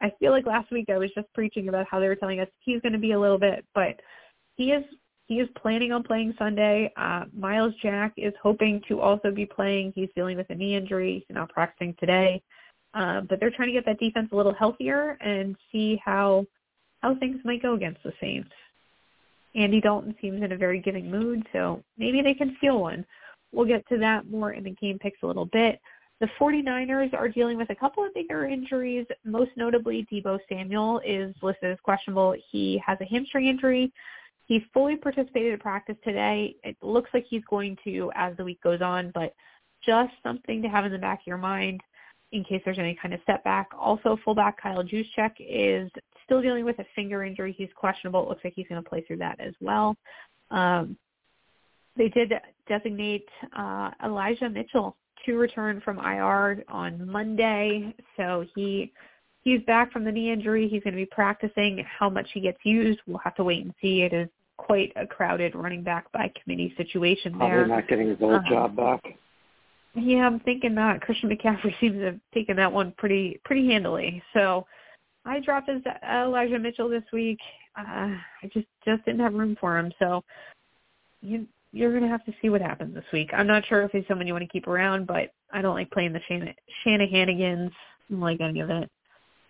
[SPEAKER 3] I feel like last week I was just preaching about how they were telling us he's going to be a little bit, but he is he is planning on playing Sunday. Uh, Myles Jack is hoping to also be playing. He's dealing with a knee injury. He's not practicing today. Uh, but they're trying to get that defense a little healthier and see how how things might go against the Saints. Andy Dalton seems in a very giving mood, so maybe they can steal one. We'll get to that more in the game picks a little bit. The 49ers are dealing with a couple of bigger injuries, most notably Deebo Samuel is listed as questionable. He has a hamstring injury. He fully participated in practice today. It looks like he's going to as the week goes on, but just something to have in the back of your mind in case there's any kind of setback. Also, fullback Kyle Juszczyk is still dealing with a finger injury. He's questionable. It looks like he's going to play through that as well. Um, they did designate uh, Elijah Mitchell to return from IR on Monday, so he he's back from the knee injury. He's going to be practicing. How much he gets used, we'll have to wait and see. It is quite a crowded running back by committee situation
[SPEAKER 2] there.
[SPEAKER 3] Probably
[SPEAKER 2] not getting his old uh, job back.
[SPEAKER 3] Yeah, I'm thinking that Christian McCaffrey seems to have taken that one pretty pretty handily. So I dropped his Elijah Mitchell this week. Uh, I just just didn't have room for him. So you you're gonna have to see what happens this week. I'm not sure if he's someone you want to keep around, but I don't like playing the Shan- Shanahanigans. Like any of it.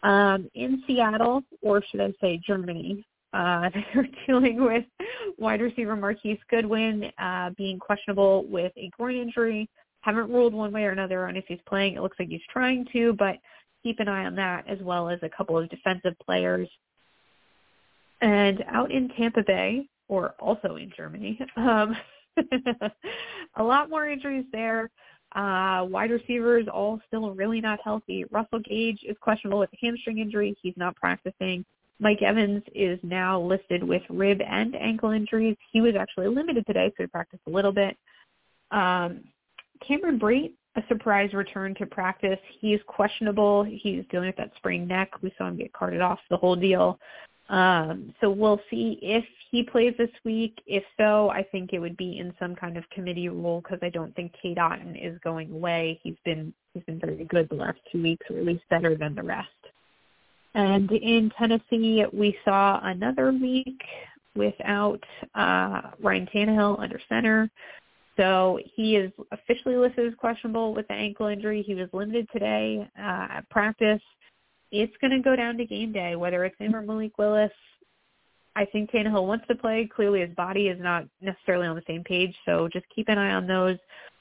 [SPEAKER 3] Um, in Seattle, or should I say Germany, uh, they're dealing with wide receiver Marquise Goodwin uh, being questionable with a groin injury haven't ruled one way or another on if he's playing. It looks like he's trying to, but keep an eye on that as well as a couple of defensive players. And out in Tampa Bay, or also in Germany, um, a lot more injuries there. Uh, wide receivers all still really not healthy. Russell Gage is questionable with a hamstring injury. He's not practicing. Mike Evans is now listed with rib and ankle injuries. He was actually limited today, so he practiced a little bit. Um, Cameron Brate, a surprise return to practice. He's questionable. He's dealing with that sprained neck. We saw him get carted off the whole deal. Um, so we'll see if he plays this week. If so, I think it would be in some kind of committee role because I don't think Cade Otton is going away. He's been he's been very good the last two weeks, or at least better than the rest. And in Tennessee, we saw another week without uh, Ryan Tannehill under center. So he is officially listed as questionable with the ankle injury. He was limited today uh, at practice. It's going to go down to game day, whether it's him or Malik Willis. I think Tannehill wants to play. Clearly, his body is not necessarily on the same page, so just keep an eye on those.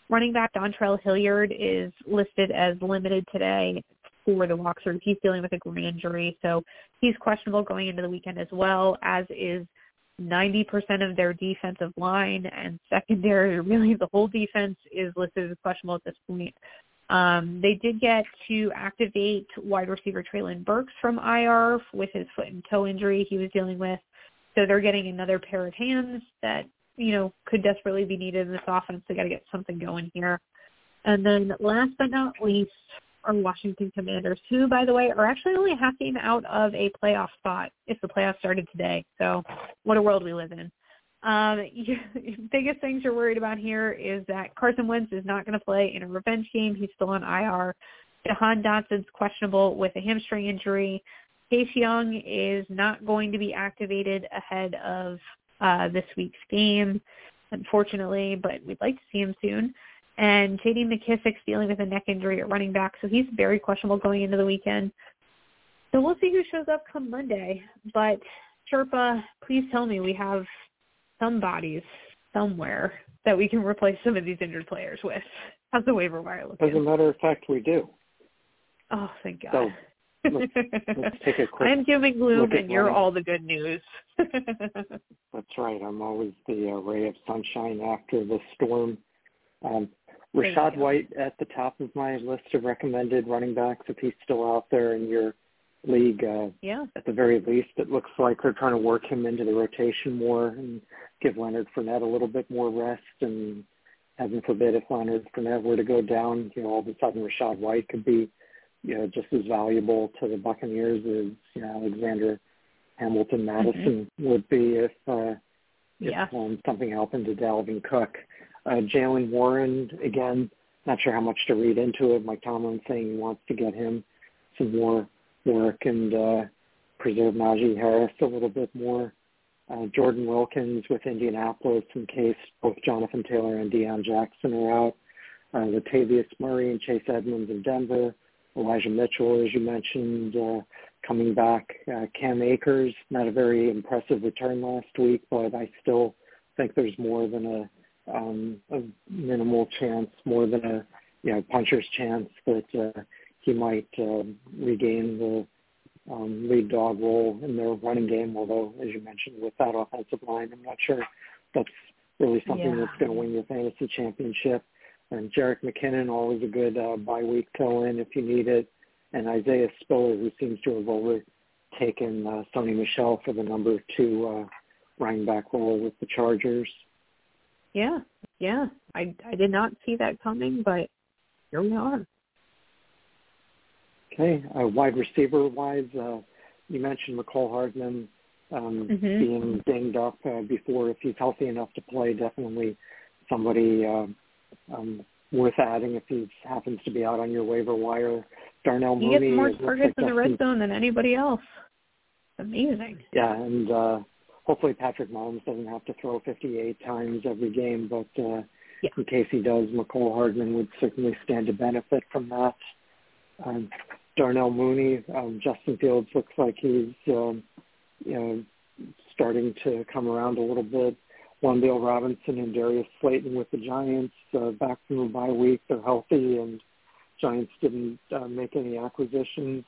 [SPEAKER 3] Running back Dontrell Hilliard is listed as limited today for the walkthrough. He's dealing with a groin injury, so he's questionable going into the weekend as well, as is 90% of their defensive line and secondary, really the whole defense is listed as questionable at this point. Um, they did get to activate wide receiver Treylon Burks from IR with his foot and toe injury he was dealing with. So they're getting another pair of hands that, you know, could desperately be needed in this offense. They got to get something going here. And then last but not least, are Washington Commanders, who, by the way, are actually only half game out of a playoff spot if the playoffs started today. So what a world we live in. Um, you, biggest things you're worried about here is that Carson Wentz is not going to play in a revenge game. He's still on IR. Jahan Dotson's questionable with a hamstring injury. Chase Young is not going to be activated ahead of uh, this week's game, unfortunately, but we'd like to see him soon. And J.D. McKissic's dealing with a neck injury at running back, so he's very questionable going into the weekend. So we'll see who shows up come Monday. But Sherpa, please tell me we have some bodies somewhere that we can replace some of these injured players with. How's the waiver wire looking?
[SPEAKER 2] As a matter of fact, we do.
[SPEAKER 3] Oh, thank God.
[SPEAKER 2] So let's, let's take a quick
[SPEAKER 3] I'm giving gloom, and you're all the good news.
[SPEAKER 2] That's right. I'm always the uh, ray of sunshine after the storm. Um, Rachaad White at the top of my list of recommended running backs if he's still out there in your league. Uh,
[SPEAKER 3] yeah.
[SPEAKER 2] At the very least, it looks like they're trying to work him into the rotation more and give Leonard Fournette a little bit more rest and heaven forbid if Leonard Fournette were to go down, you know, all of a sudden Rachaad White could be, you know, just as valuable to the Buccaneers as you know, Alexander Hamilton mm-hmm. Mm-hmm. would be if uh, if yeah. um, something happened to Dalvin Cook. Uh, Jaylen Warren again, not sure how much to read into it. Mike Tomlin saying he wants to get him some more work and uh, preserve Najee Harris a little bit more uh, Jordan Wilkins with Indianapolis in case both Jonathan Taylor and Deon Jackson are out. Uh, Latavius Murray and Chase Edmonds in Denver. Elijah Mitchell, as you mentioned, uh, coming back. Uh, Cam Akers, not a very impressive return last week, but I still think there's more than a, um, a minimal chance, more than a you know puncher's chance that uh, he might uh, regain the um, lead dog role in their running game. Although, as you mentioned, with that offensive line, I'm not sure that's really something yeah. that's going to win your fantasy championship. And Jerick McKinnon, always a good uh, bye week fill-in if you need it. And Isaiah Spiller, who seems to have overtaken uh, Sony Michel for the number two uh, running back role with the Chargers.
[SPEAKER 3] Yeah, yeah. I I did not see that coming, but here we are.
[SPEAKER 2] Okay. Uh, wide receiver wise, uh, you mentioned Mecole Hardman um, mm-hmm. being dinged up uh, before. If he's healthy enough to play, definitely somebody uh, um, worth adding if he happens to be out on your waiver wire. Darnell
[SPEAKER 3] he
[SPEAKER 2] Mooney.
[SPEAKER 3] He gets more targets like in the red zone than anybody else. Amazing.
[SPEAKER 2] Yeah, and uh, hopefully Patrick Mahomes doesn't have to throw 58 times every game, but uh, yeah. in case he does, Mecole Hardman would certainly stand to benefit from that. Um, Darnell Mooney, um, Justin Fields looks like he's um, you know starting to come around a little bit. Wan'Dale Robinson and Darius Slayton with the Giants uh, back from the bye week. They're healthy, and Giants didn't uh, make any acquisitions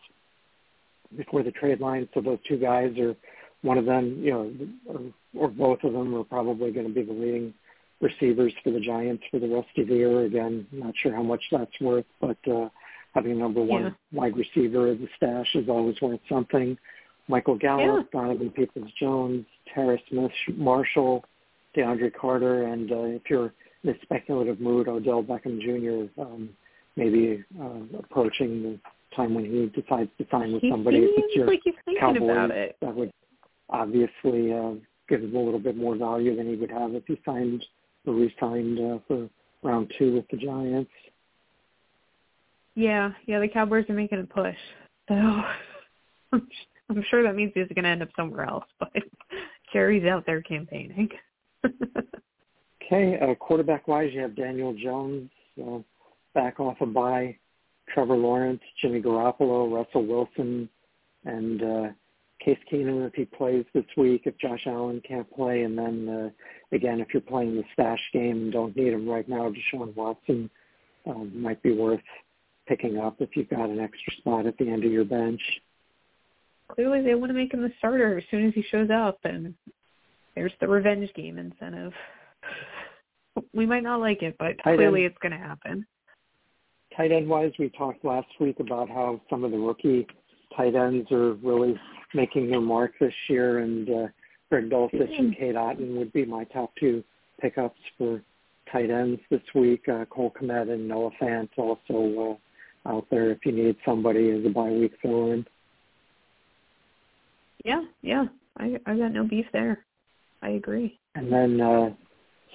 [SPEAKER 2] before the trade line. So those two guys are one of them, you know, or, or both of them are probably going to be the leading receivers for the Giants for the rest of the year. Again, not sure how much that's worth, but uh, having number one yeah. wide receiver as a stash is always worth something. Michael Gallup, yeah. Donovan Peoples-Jones, Terrace Marshall, DeAndre Carter, and uh, if you're in a speculative mood, Odell Beckham Jr. Um, maybe uh, approaching the time when he decides to sign with
[SPEAKER 3] he
[SPEAKER 2] somebody.
[SPEAKER 3] If
[SPEAKER 2] it's your
[SPEAKER 3] like he's thinking
[SPEAKER 2] Cowboys,
[SPEAKER 3] about it.
[SPEAKER 2] that would obviously uh, give him a little bit more value than he would have if he signed or re-signed uh, for round two with the Giants.
[SPEAKER 3] Yeah, yeah, the Cowboys are making a push. So I'm sure that means he's going to end up somewhere else, but Jerry's out there campaigning.
[SPEAKER 2] okay, uh, quarterback-wise, you have Daniel Jones uh, back off a bye, Trevor Lawrence, Jimmy Garoppolo, Russell Wilson, and uh, Case Keenum if he plays this week, if Josh Allen can't play, and then uh, again, if you're playing the stash game and don't need him right now, Deshaun Watson um, might be worth picking up if you've got an extra spot at the end of your bench.
[SPEAKER 3] Clearly, they want to make him the starter as soon as he shows up, and there's the revenge game incentive. We might not like it, but tight clearly end, it's going to happen.
[SPEAKER 2] Tight end wise, we talked last week about how some of the rookie tight ends are really making their mark this year, and uh, Greg Dulcich and Cade Otton would be my top two pickups for tight ends this week. Uh, Cole Kmet and Noah Fant also uh, out there if you need somebody as a bye week fill in.
[SPEAKER 3] Yeah, yeah. I I got no beef there. I agree.
[SPEAKER 2] And then uh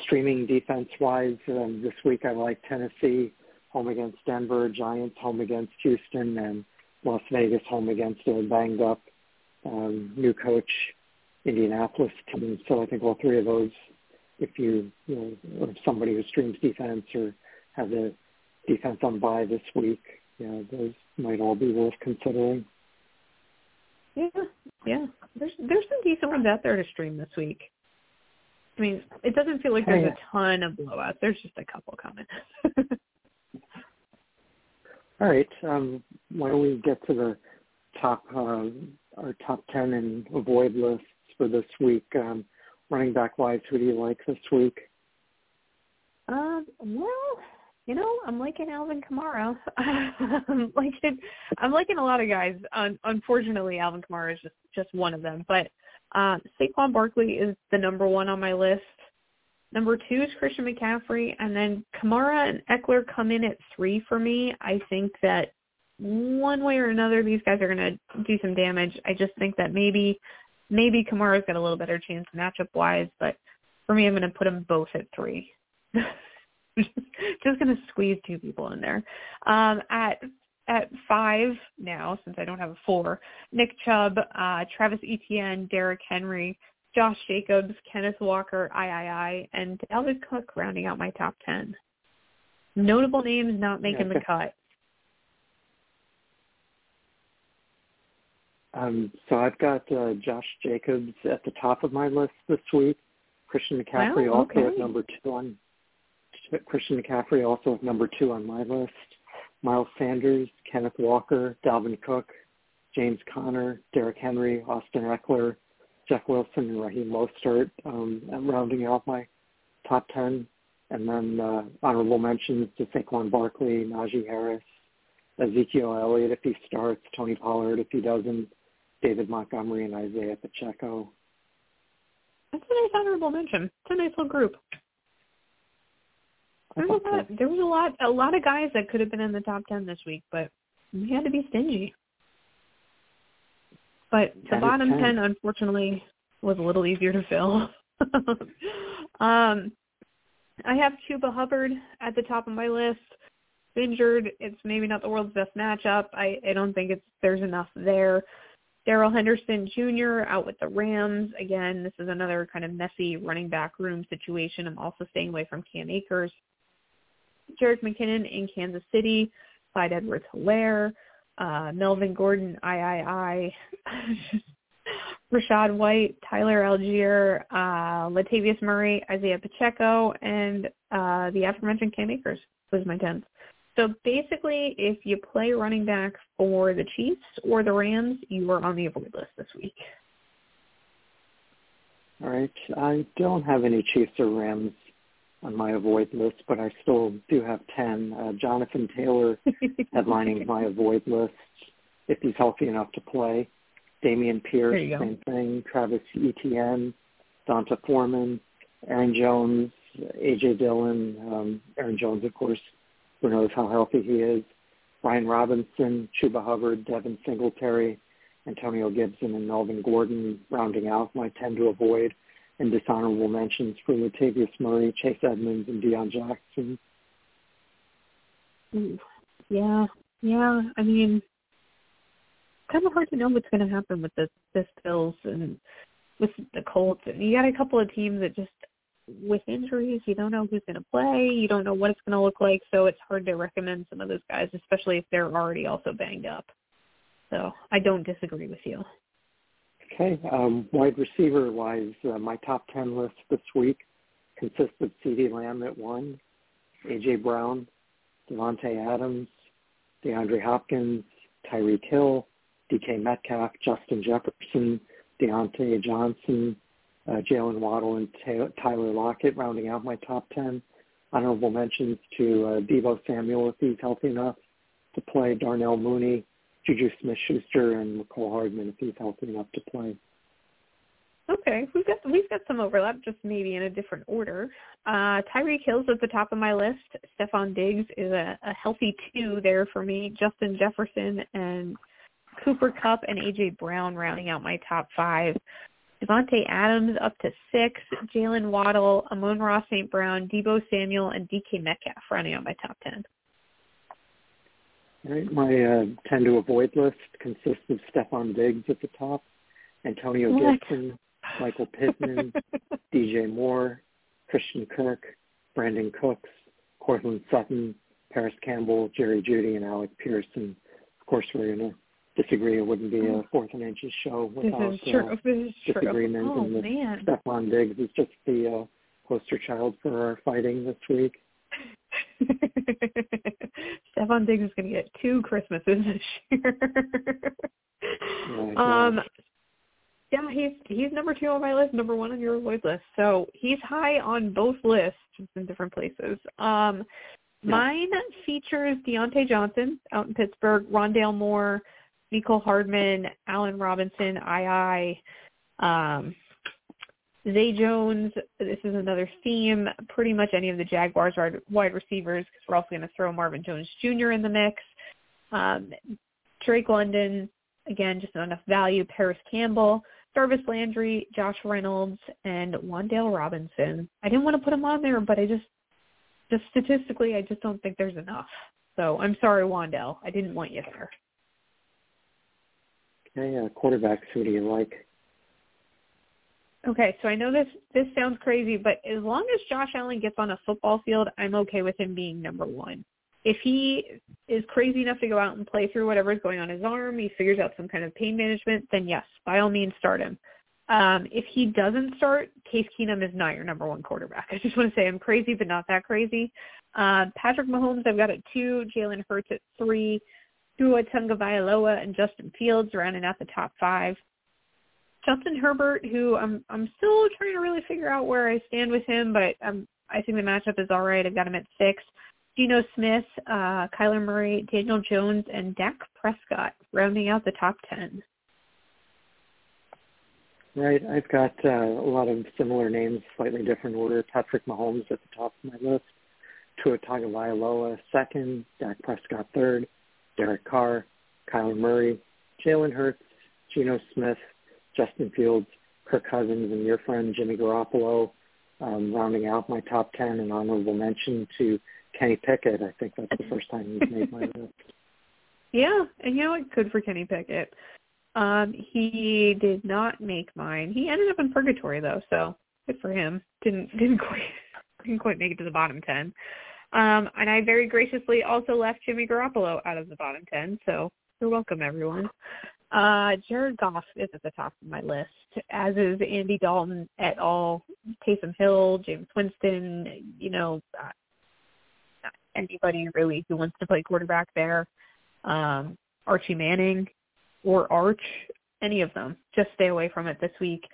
[SPEAKER 2] streaming defense wise, um, this week I like Tennessee home against Denver, Giants home against Houston, and Las Vegas home against a banged up um, new coach Indianapolis team. So I think all three of those, if you, you know, or somebody who streams defense or has a defense on bye this week, yeah, those might all be worth considering.
[SPEAKER 3] Yeah, yeah. There's there's some decent ones out there to stream this week. I mean, it doesn't feel like there's a ton of blowouts. There's just a couple coming.
[SPEAKER 2] all right. Um, why don't we get to the top uh, our top ten and avoid lists for this week? Um, running back wise, who do you like this week?
[SPEAKER 3] Um, well, you know, I'm liking Alvin Kamara. I'm I'm liking a lot of guys. Un- unfortunately, Alvin Kamara is just just one of them. But uh, Saquon Barkley is the number one on my list. Number two is Christian McCaffrey, and then Kamara and Ekeler come in at three for me. I think that one way or another, these guys are going to do some damage. I just think that maybe maybe Kamara's got a little better chance matchup wise, but for me, I'm going to put them both at three. just going to squeeze two people in there. Um, at at five now, since I don't have a four, Nick Chubb, uh, Travis Etienne, Derrick Henry, Josh Jacobs, Kenneth Walker, III, and Dalvin Cook rounding out my top ten. Notable names not making the cut.
[SPEAKER 2] Um, so I've got uh, Josh Jacobs at the top of my list this week. Christian McCaffrey
[SPEAKER 3] wow,
[SPEAKER 2] also at number two on Christian McCaffrey also number two on my list. Miles Sanders, Kenneth Walker, Dalvin Cook, James Conner, Derrick Henry, Austin Ekeler, Jeff Wilson, and Raheem Mostert um, rounding out my top 10. And then uh, honorable mentions to Saquon Barkley, Najee Harris, Ezekiel Elliott if he starts, Tony Pollard if he doesn't, David Montgomery, and Isaiah Pacheco.
[SPEAKER 3] That's a nice honorable mention. It's a nice little group. There was, a lot, there was a lot, a lot of guys that could have been in the top ten this week, but we had to be stingy. But the bottom 10. 10, unfortunately, was a little easier to fill. um, I have Chuba Hubbard at the top of my list. Injured, it's maybe not the world's best matchup. I, I don't think it's there's enough there. Darrell Henderson Jr. out with the Rams. Again, this is another kind of messy running back room situation. I'm also staying away from Cam Akers. Jerick McKinnon in Kansas City. Clyde Edwards Helaire. Uh, Melvin Gordon, III. Rachaad White, Tyler Allgeier, uh, Latavius Murray, Isaiah Pacheco, and uh, the aforementioned Cam Akers was my 10th. So basically, if you play running back for the Chiefs or the Rams, you are on the avoid list this week.
[SPEAKER 2] All right. I don't have any Chiefs or Rams on my avoid list, but I still do have 10. Uh, Jonathan Taylor headlining my avoid list if he's healthy enough to play. Dameon Pierce, same thing. Travis Etienne, D'Onta Foreman, Aaron Jones, A.J. Dillon. Um, Aaron Jones, of course, who knows how healthy he is. Brian Robinson, Chuba Hubbard, Devin Singletary, Antonio Gibson, and Melvin Gordon rounding out my 10 to avoid and dishonorable mentions for Latavius Murray, Chase Edmonds, and Deon Jackson.
[SPEAKER 3] Mm, yeah, yeah. I mean, kind of hard to know what's going to happen with the this Bills and with the Colts. And you got a couple of teams that just with injuries, you don't know who's going to play. You don't know what it's going to look like. So it's hard to recommend some of those guys, especially if they're already also banged up. So I don't disagree with you.
[SPEAKER 2] Okay. Um, wide receiver wise, uh, my top 10 list this week consists of CeeDee Lamb at one, A.J. Brown, Davante Adams, DeAndre Hopkins, Tyreek Hill, DK Metcalf, Justin Jefferson, Diontae Johnson, uh, Jaylen Waddle, and Tyler Lockett rounding out my top 10. Honorable mentions to uh, Deebo Samuel if he's healthy enough to play, Darnell Mooney, Juju Smith-Schuster, and Mecole Hardman if he's healthy enough to play.
[SPEAKER 3] Okay, we've got we've got some overlap, just maybe in a different order. Uh, Tyreek Hill's at the top of my list. Stefon Diggs is a, a healthy two there for me. Justin Jefferson and Cooper Kupp and AJ Brown rounding out my top five. Davante Adams up to six, Jaylen Waddle, Amon-Ra St. Brown, Deebo Samuel, and DK Metcalf rounding out my top ten.
[SPEAKER 2] Right, my uh, tend to avoid list consists of Stefon Diggs at the top, Antonio
[SPEAKER 3] what?
[SPEAKER 2] Gibson, Michael Pittman, DJ Moore, Christian Kirk, Brandin Cooks, Courtland Sutton, Parris Campbell, Jerry Jeudy, and Alec Pearson. Of course, we're going to disagree. It wouldn't be a fourth and inches show without
[SPEAKER 3] uh,
[SPEAKER 2] disagreement.
[SPEAKER 3] Oh,
[SPEAKER 2] and
[SPEAKER 3] man.
[SPEAKER 2] Stefon Diggs is just the uh, poster child for our fighting this week.
[SPEAKER 3] Stefon Diggs is going to get two Christmases this year.
[SPEAKER 2] oh,
[SPEAKER 3] um, yeah, he's he's number two on my list, number one on your avoid list. So he's high on both lists, just in different places. Um,
[SPEAKER 2] Yeah.
[SPEAKER 3] Mine features Diontae Johnson out in Pittsburgh, Rondale Moore, Mecole Hardman, Allen Robinson, II, um, Zay Jones, this is another theme. Pretty much any of the Jaguars wide receivers, because we're also going to throw Marvin Jones Jr. in the mix. Um, Drake London, again, just not enough value. Parris Campbell, Jarvis Landry, Josh Reynolds, and Wan'Dale Robinson. I didn't want to put him on there, but I just, just statistically, I just don't think there's enough. So I'm sorry, Wan'Dale. I didn't want you there.
[SPEAKER 2] Okay, uh, quarterbacks, who do you like?
[SPEAKER 3] Okay, so I know this this sounds crazy, but as long as Josh Allen gets on a football field, I'm okay with him being number one. If he is crazy enough to go out and play through whatever's going on his arm, he figures out some kind of pain management, then yes, by all means start him. Um, if he doesn't start, Case Keenum is not your number one quarterback. I just want to say I'm crazy, but not that crazy. Uh, Patrick Mahomes, I've got at two, Jalen Hurts at three, Tua Tagovailoa and Justin Fields rounding out the top five. Justin Herbert, who I'm I'm still trying to really figure out where I stand with him, but um, I think the matchup is all right. I've got him at six. Geno Smith, uh, Kyler Murray, Daniel Jones, and Dak Prescott rounding out the top ten.
[SPEAKER 2] Right, I've got uh, a lot of similar names, slightly different order. Patrick Mahomes at the top of my list. Tua Tagovailoa second, Dak Prescott third, Derek Carr, Kyler Murray, Jalen Hurts, Geno Smith, Justin Fields, Kirk Cousins, and your friend Jimmy Garoppolo, um, rounding out my top 10 and honorable mention to Kenny Pickett. I think that's the first time he's made my list.
[SPEAKER 3] Yeah, and you know what? Good for Kenny Pickett. Um, he did not make mine. He ended up in purgatory though, so good for him. Didn't didn't quite didn't quite make it to the bottom ten. Um, and I very graciously also left Jimmy Garoppolo out of the bottom ten, so you're welcome everyone. Uh, Jared Goff is at the top of my list, as is Andy Dalton et al., Taysom Hill, Jameis Winston, you know, uh, anybody really who wants to play quarterback there. Um, Archie Manning or Arch, any of them. Just stay away from it this week.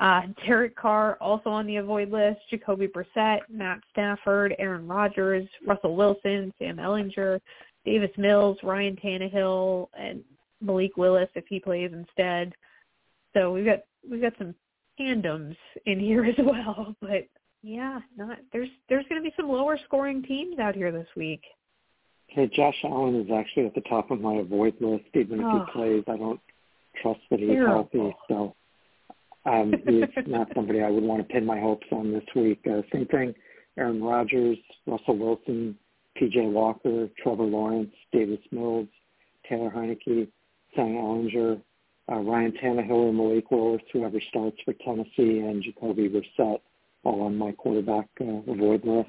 [SPEAKER 3] Uh, Derek Carr also on the avoid list. Jacoby Brissett, Matt Stafford, Aaron Rodgers, Russell Wilson, Sam Ehlinger, Davis Mills, Ryan Tannehill, and Malik Willis if he plays instead. So we've got we've got some tandems in here as well. But yeah, not there's there's going to be some lower scoring teams out here this week.
[SPEAKER 2] Okay, Josh Allen is actually at the top of my avoid list. Even if oh, he plays, I don't trust that he's terrible. healthy. So um, he's not somebody I would want to pin my hopes on this week. Uh, same thing, Aaron Rodgers, Russell Wilson, P.J. Walker, Trevor Lawrence, Davis Mills, Taylor Heinicke, Sam Ehlinger, uh, Ryan Tannehill or Malik Willis, whoever starts for Tennessee, and Jacoby Brissett, all on my quarterback uh, avoid list.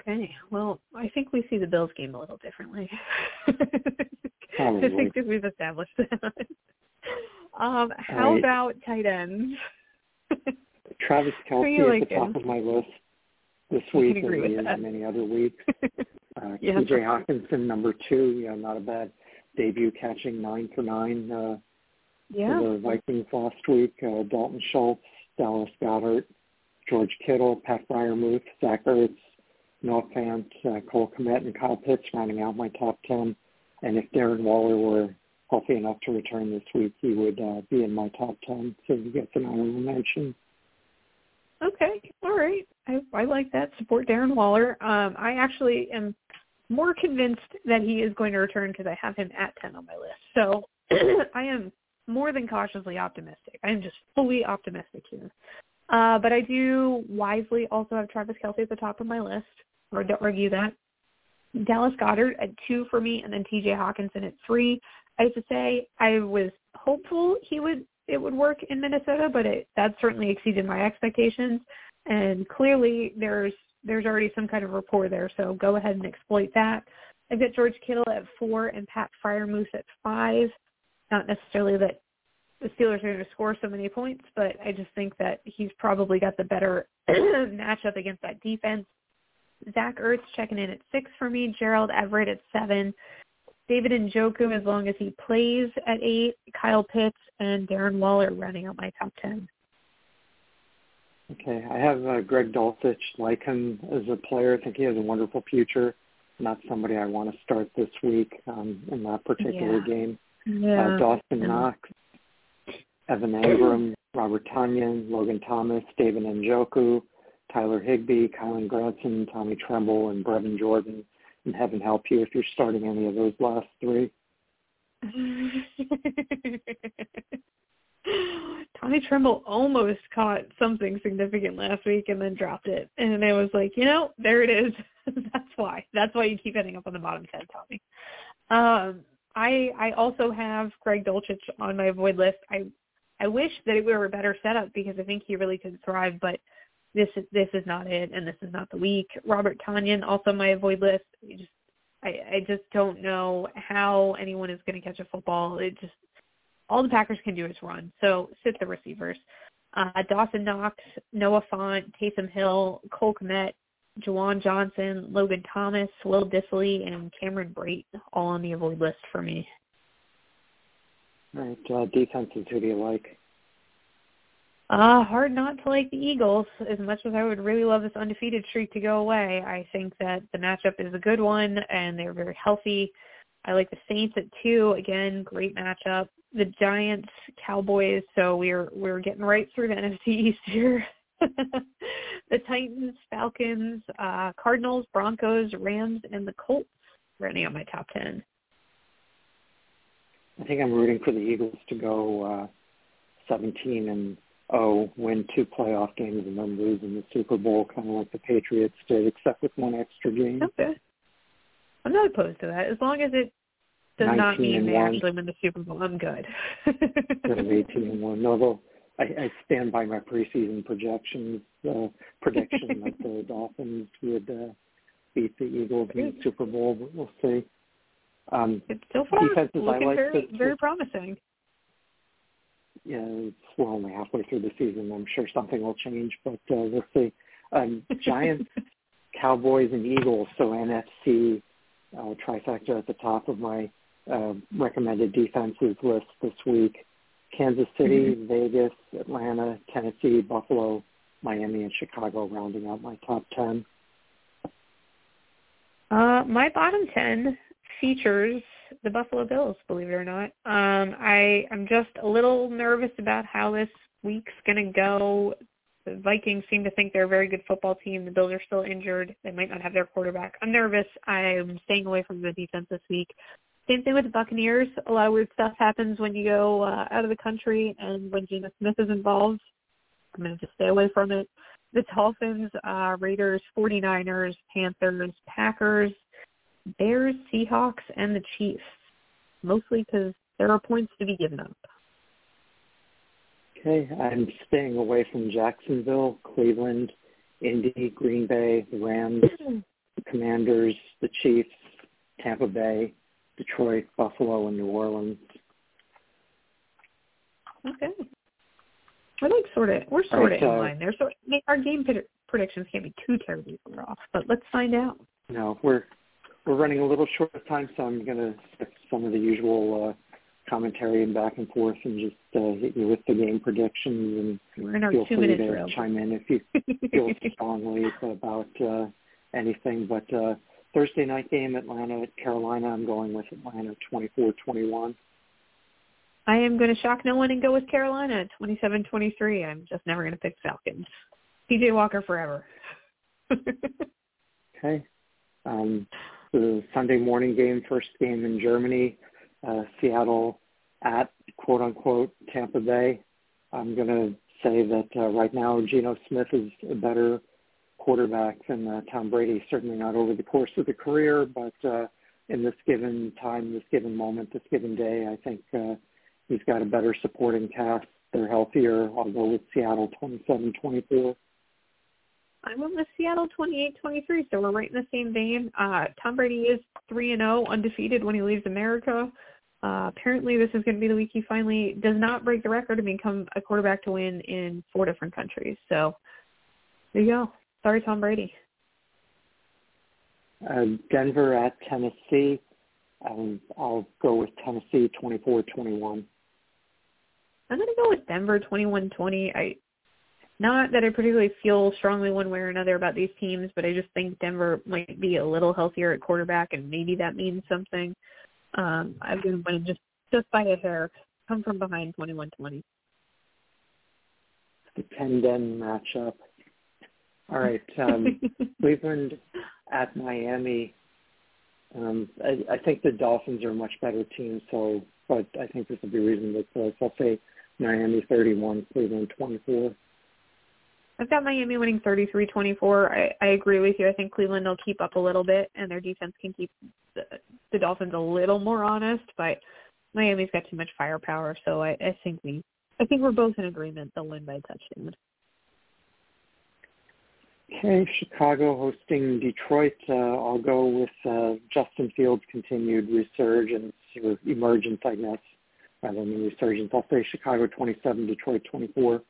[SPEAKER 3] Okay, well, I think we see the Bills game a little differently. I think that we've established that. um, how right. about tight ends?
[SPEAKER 2] Travis Kelce at like the top of my list this week and many other weeks. Uh, yeah. TJ Hockenson, number two, you know, not a bad debut catching nine for nine uh,
[SPEAKER 3] yeah.
[SPEAKER 2] for the Vikings last week. Uh, Dalton Schultz, Dallas Goedert, George Kittle, Pat Freiermuth, Zach Ertz, Noah Fant, uh, Cole Kmet, and Kyle Pitts rounding out my top 10. And if Darren Waller were healthy enough to return this week, he would uh, be in my top 10. So he gets an honorable mention.
[SPEAKER 3] Okay, all right. I, I like that. Support Darren Waller. Um, I actually am more convinced that he is going to return because I have him at 10 on my list. So I am more than cautiously optimistic. I am just fully optimistic here. Uh, but I do wisely also have Travis Kelce at the top of my list. Or don't argue that. Dallas Goedert at two for me, and then T.J. Hockenson at three. I have to say I was hopeful he would it would work in Minnesota, but it that certainly exceeded my expectations. And clearly, there's there's already some kind of rapport there. So go ahead and exploit that. I've got George Kittle at four and Pat Freiermuth at five. Not necessarily that the Steelers are going to score so many points, but I just think that he's probably got the better matchup against that defense. Zach Ertz checking in at six for me. Gerald Everett at seven. David and Njoku as long as he plays at eight. Kyle Pitts and Darren Waller running out my top ten.
[SPEAKER 2] Okay, I have uh, Greg Dulcich. Like him as a player, I think he has a wonderful future. Not somebody I want to start this week um, in that particular
[SPEAKER 3] yeah.
[SPEAKER 2] game.
[SPEAKER 3] Yeah.
[SPEAKER 2] Uh, Dawson Knox, Evan Engram, Robert Tonyan, Logan Thomas, David Njoku, Tyler Higbee, Kylen Granson, Tommy Tremble, and Brevin Jordan. And heaven help you if you're starting any of those last three.
[SPEAKER 3] Tommy Tremble almost caught something significant last week and then dropped it. And I was like, you know, there it is. That's why. That's why you keep ending up on the bottom ten, Tommy. Um, I I also have Greg Dulcich on my avoid list. I I wish that it were a better setup because I think he really could thrive, but this is this is not it, and this is not the week. Robert Tonyan also my avoid list. I just I, I just don't know how anyone is going to catch a football. It just all the Packers can do is run. So sit the receivers. Uh, Dawson Knox, Noah Fant, Taysom Hill, Cole Kmet, Juwan Johnson, Logan Thomas, Will Dissly, and Cameron Brate all on the avoid list for me.
[SPEAKER 2] All right. Uh, defenses, who do you like?
[SPEAKER 3] Uh, hard not to like the Eagles. As much as I would really love this undefeated streak to go away, I think that the matchup is a good one, and they're very healthy. I like the Saints at two. Again, great matchup. The Giants, Cowboys. So we're we're getting right through the NFC East here. the Titans, Falcons, uh, Cardinals, Broncos, Rams, and the Colts running on my top ten.
[SPEAKER 2] I think I'm rooting for the Eagles to go uh, 17 and oh, win two playoff games and then lose in the Super Bowl, kind of like the Patriots did, except with one extra game.
[SPEAKER 3] Okay. I'm not opposed to that. As long as it does not mean they one. actually win the Super Bowl, I'm good.
[SPEAKER 2] Instead of 18 and 1. No, though, I, I stand by my preseason projections, uh, prediction that the Dolphins would uh, beat the Eagles in the Super Bowl, but we'll see. Um,
[SPEAKER 3] it's so far looking like very, very promising
[SPEAKER 2] know, we're only halfway through the season. I'm sure something will change, but uh, we'll see. Um, Giants, Cowboys, and Eagles. So NFC uh, trifecta at the top of my uh, recommended defenses list this week. Kansas City, mm-hmm. Vegas, Atlanta, Tennessee, Buffalo, Miami, and Chicago rounding out my top 10.
[SPEAKER 3] Uh, my bottom 10 features the Buffalo Bills, believe it or not. Um, I I'm just a little nervous about how this week's going to go. The Vikings seem to think they're a very good football team. The Bills are still injured. They might not have their quarterback. I'm nervous. I'm staying away from the defense this week. Same thing with the Buccaneers. A lot of weird stuff happens when you go uh, out of the country and when Geno Smith is involved. I'm going to just stay away from it. The Dolphins, uh, Raiders, 49ers, Panthers, Packers, Bears, Seahawks, and the Chiefs, mostly because there are points to be given up.
[SPEAKER 2] Okay, I'm staying away from Jacksonville, Cleveland, Indy, Green Bay, the Rams, the Commanders, the Chiefs, Tampa Bay, Detroit, Buffalo, and New Orleans.
[SPEAKER 3] Okay. We're like sort of we're sort right, of in line there. So our game predictions can't be too terribly far off, but let's find out.
[SPEAKER 2] No, we're we're running a little short of time, so I'm going to skip some of the usual uh, commentary and back and forth and just uh, hit you with the game predictions.
[SPEAKER 3] And we're in our
[SPEAKER 2] feel
[SPEAKER 3] two
[SPEAKER 2] free to
[SPEAKER 3] drill.
[SPEAKER 2] chime in if you feel strongly about uh, anything. But uh, Thursday night game, Atlanta at Carolina. I'm going with Atlanta 24-21.
[SPEAKER 3] I am going to shock no one and go with Carolina at 27-23. I'm just never going to pick Falcons. PJ Walker forever.
[SPEAKER 2] okay. Um, the Sunday morning game, first game in Germany, uh, Seattle at quote unquote Tampa Bay. I'm going to say that uh, right now Geno Smith is a better quarterback than uh, Tom Brady. Certainly not over the course of the career, but uh, in this given time, this given moment, this given day, I think uh, he's got a better supporting cast. They're healthier. I'll go with Seattle 27-24.
[SPEAKER 3] I went with Seattle 28-23, so we're right in the same vein. Uh, Tom Brady is 3 and 0, undefeated when he leaves America. Uh, apparently, this is going to be the week he finally does not break the record and become a quarterback to win in four different countries. So there you go. Sorry, Tom Brady.
[SPEAKER 2] Uh, Denver at Tennessee. Um, I'll go with Tennessee 24-21.
[SPEAKER 3] I'm going to go with Denver 21-20. I not that I particularly feel strongly one way or another about these teams, but I just think Denver might be a little healthier at quarterback, and maybe that means something. Um, I'm going to just just by a hair. Come from behind, 21-20.
[SPEAKER 2] the Tenden matchup. All right, um, Cleveland at Miami. Um, I, I think the Dolphins are a much better team, so but I think this will be reasonably close. I'll say Miami 31, Cleveland 24.
[SPEAKER 3] I've got Miami winning 33-24. I, I agree with you. I think Cleveland will keep up a little bit, and their defense can keep the, the Dolphins a little more honest. But Miami's got too much firepower, so I, I think we, I think we're both in agreement they'll win by a touchdown.
[SPEAKER 2] Okay, Chicago hosting Detroit. Uh, I'll go with uh, Justin Fields' continued resurgence or emergence, I guess, rather than resurgence. I'll say Chicago 27, Detroit 24.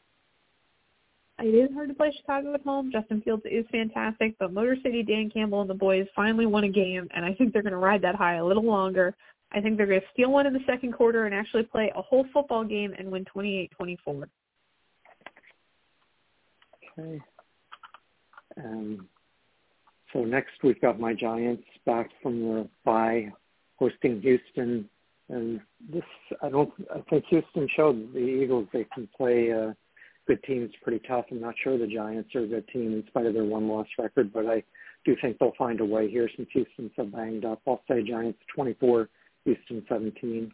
[SPEAKER 3] It is hard to play Chicago at home. Justin Fields is fantastic, but Motor City, Dan Campbell, and the boys finally won a game, and I think they're going to ride that high a little longer. I think they're going to steal one in the second quarter and actually play a whole football game and win 28-24.
[SPEAKER 2] Okay. Um, so next we've got my Giants back from the bye, hosting Houston, and this I don't I think Houston showed the Eagles they can play uh, good teams pretty tough. I'm not sure the Giants are a good team in spite of their one loss record, but I do think they'll find a way here since Houston's so banged up. I'll say Giants 24, Houston 17.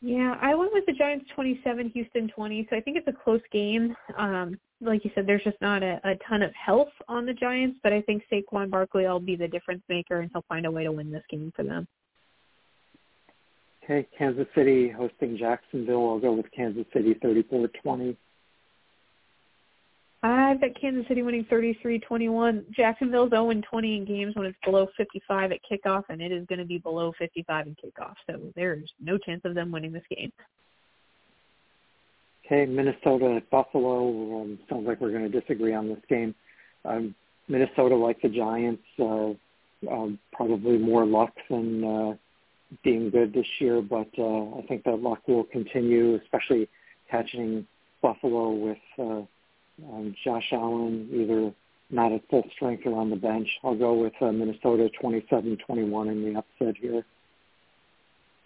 [SPEAKER 3] Yeah, I went with the Giants 27, Houston 20. So I think it's a close game. Um, like you said, there's just not a, a ton of health on the Giants, but I think Saquon Barkley will be the difference maker, and he'll find a way to win this game for them.
[SPEAKER 2] Okay, Kansas City hosting Jacksonville. I'll go with Kansas City 34-20.
[SPEAKER 3] I've got Kansas City winning 33-21. Jacksonville's 0-20 in games when it's below 55 at kickoff, and it is going to be below 55 in kickoff. So there's no chance of them winning this game.
[SPEAKER 2] Okay, Minnesota at Buffalo. Um, sounds like we're going to disagree on this game. Um, Minnesota, like the Giants, uh, um, probably more luck than uh, being good this year, but uh, I think that luck will continue, especially catching Buffalo with uh, um, Josh Allen either not at full strength or on the bench. I'll go with uh, Minnesota 27-21 in the upset here.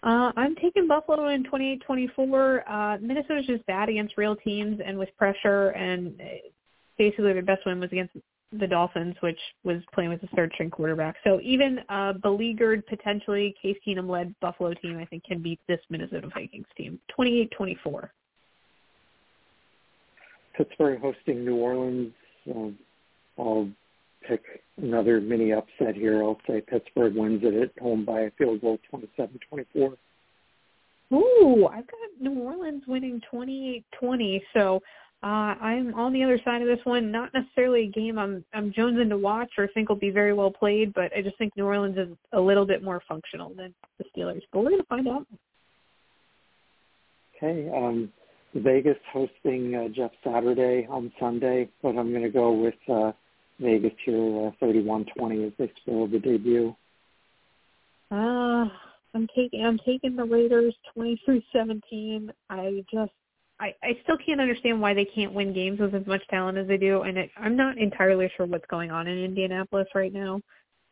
[SPEAKER 3] Uh, I'm taking Buffalo in 28-24. Uh, Minnesota's just bad against real teams and with pressure, and basically their best win was against the Dolphins, which was playing with a third string quarterback. So even a beleaguered, potentially Case Keenum led Buffalo team, I think, can beat this Minnesota Vikings team. 28-24.
[SPEAKER 2] Pittsburgh hosting New Orleans. Um, pick another mini upset here. I'll say Pittsburgh wins it at home by a field goal, 27-24.
[SPEAKER 3] Ooh, I've got New Orleans winning 28-20. So uh, I'm on the other side of this one. Not necessarily a game I'm I'm jonesing to watch or think will be very well played, but I just think New Orleans is a little bit more functional than the Steelers. But we're going to find out.
[SPEAKER 2] Okay. Um, Vegas hosting uh, Jeff Saturday on Sunday, but I'm going to go with uh, Vegas here, uh, 31-20 as they spoil the debut.
[SPEAKER 3] Uh, I'm taking I'm taking the Raiders 23-17. I just I I still can't understand why they can't win games with as much talent as they do, and it, I'm not entirely sure what's going on in Indianapolis right now.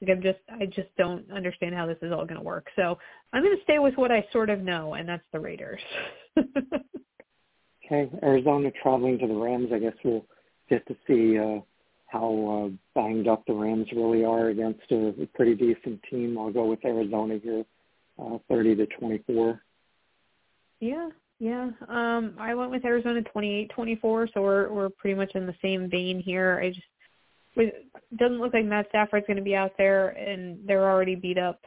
[SPEAKER 3] Like I'm just I just don't understand how this is all going to work. So I'm going to stay with what I sort of know, and that's the Raiders.
[SPEAKER 2] Okay, Arizona traveling to the Rams. I guess we'll get to see uh, how uh, banged up the Rams really are against a, pretty decent team. I'll go with Arizona here, uh, 30 to 24.
[SPEAKER 3] Yeah, yeah. Um, I went with Arizona 28-24, so we're we're pretty much in the same vein here. I just it doesn't look like Matt Stafford's going to be out there, and they're already beat up.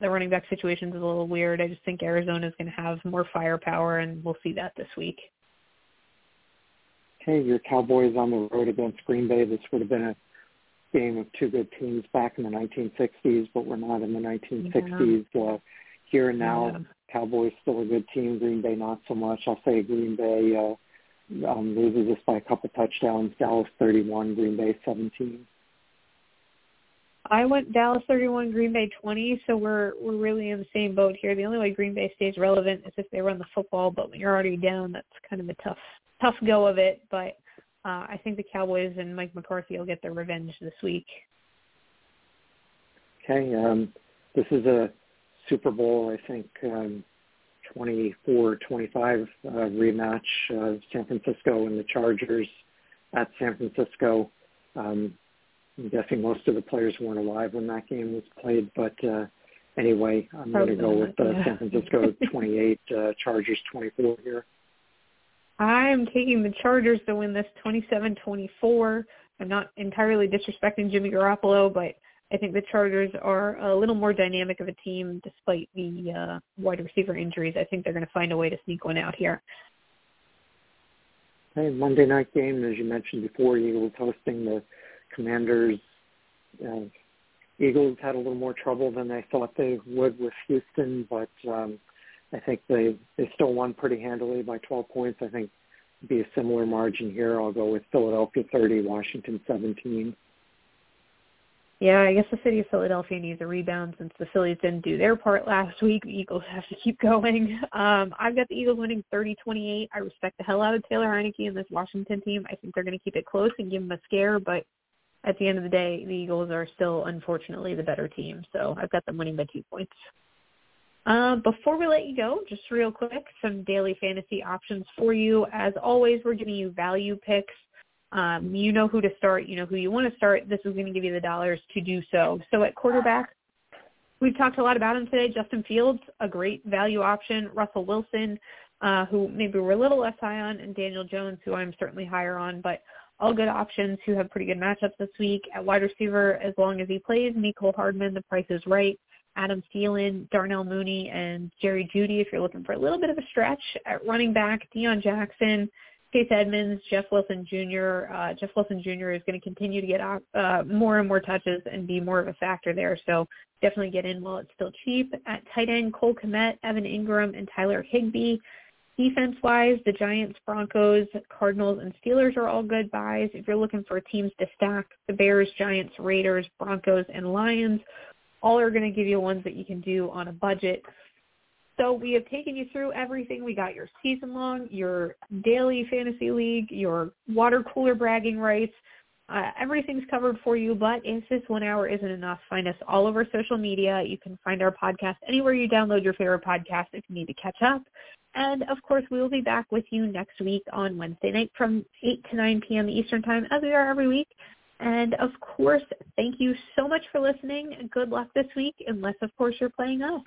[SPEAKER 3] The running back situation is a little weird. I just think Arizona is going to have more firepower, and we'll see that this week
[SPEAKER 2] hey, your Cowboys on the road against Green Bay. This would have been a game of two good teams back in the 1960s, but we're not in the 1960s. Yeah. Uh, here and now, yeah. Cowboys still a good team. Green Bay not so much. I'll say Green Bay uh, um, loses this by a couple touchdowns. Dallas 31, Green Bay 17.
[SPEAKER 3] I went Dallas 31, Green Bay 20, so we're we're really in the same boat here. The only way Green Bay stays relevant is if they run the football, but when you're already down, that's kind of a tough tough go of it, but uh, I think the Cowboys and Mike McCarthy will get their revenge this week.
[SPEAKER 2] Okay, um, this is a Super Bowl. I think um, 24-25 uh, rematch, uh, San Francisco and the Chargers at San Francisco. Um, I'm guessing most of the players weren't alive when that game was played, but uh, anyway, I'm going to go with uh, San Francisco 28, uh, Chargers 24 here.
[SPEAKER 3] I'm taking the Chargers to win this 27-24. I'm not entirely disrespecting Jimmy Garoppolo, but I think the Chargers are a little more dynamic of a team despite the uh, wide receiver injuries. I think they're going to find a way to sneak one out here.
[SPEAKER 2] Hey, Monday night game, as you mentioned before, Eagles hosting the Commanders. Uh, Eagles had a little more trouble than they thought they would with Houston, but um, I think they they still won pretty handily by 12 points. I think be a similar margin here. I'll go with Philadelphia 30, Washington 17.
[SPEAKER 3] Yeah, I guess the city of Philadelphia needs a rebound since the Phillies didn't do their part last week. The Eagles have to keep going. Um, I've got the Eagles winning 30-28. I respect the hell out of Taylor Heinicke and this Washington team. I think they're going to keep it close and give them a scare, but at the end of the day, the Eagles are still unfortunately the better team. So I've got them winning by two points. Uh, before we let you go, just real quick, some daily fantasy options for you. As always, we're giving you value picks. Um, you know who to start. You know who you want to start. This is going to give you the dollars to do so. So at quarterback, we've talked a lot about him today. Justin Fields, a great value option. Russell Wilson, uh, who maybe we're a little less high on, and Daniel Jones, who I'm certainly higher on. But all good options who have pretty good matchups this week. At wide receiver, as long as he plays, Mecole Hardman, the price is right. Adam Thielen, Darnell Mooney, and Jerry Jeudy if you're looking for a little bit of a stretch. At running back, Deon Jackson, Chase Edmonds, Jeff Wilson Jr. Uh, Jeff Wilson Jr. is going to continue to get uh, more and more touches and be more of a factor there. So definitely get in while it's still cheap. At tight end, Cole Kmet, Evan Engram, and Tyler Higbee. Defense-wise, the Giants, Broncos, Cardinals, and Steelers are all good buys. If you're looking for teams to stack, the Bears, Giants, Raiders, Broncos, and Lions all are going to give you ones that you can do on a budget. So we have taken you through everything. We got your season long, your daily fantasy league, your water cooler bragging rights. Uh, everything's covered for you, but if this one hour isn't enough, find us all over social media. You can find our podcast anywhere you download your favorite podcast if you need to catch up. And of course, we will be back with you next week on Wednesday night from 8 to 9 p.m. Eastern Time, as we are every week. And of course, thank you so much for listening. Good luck this week, unless of course you're playing us.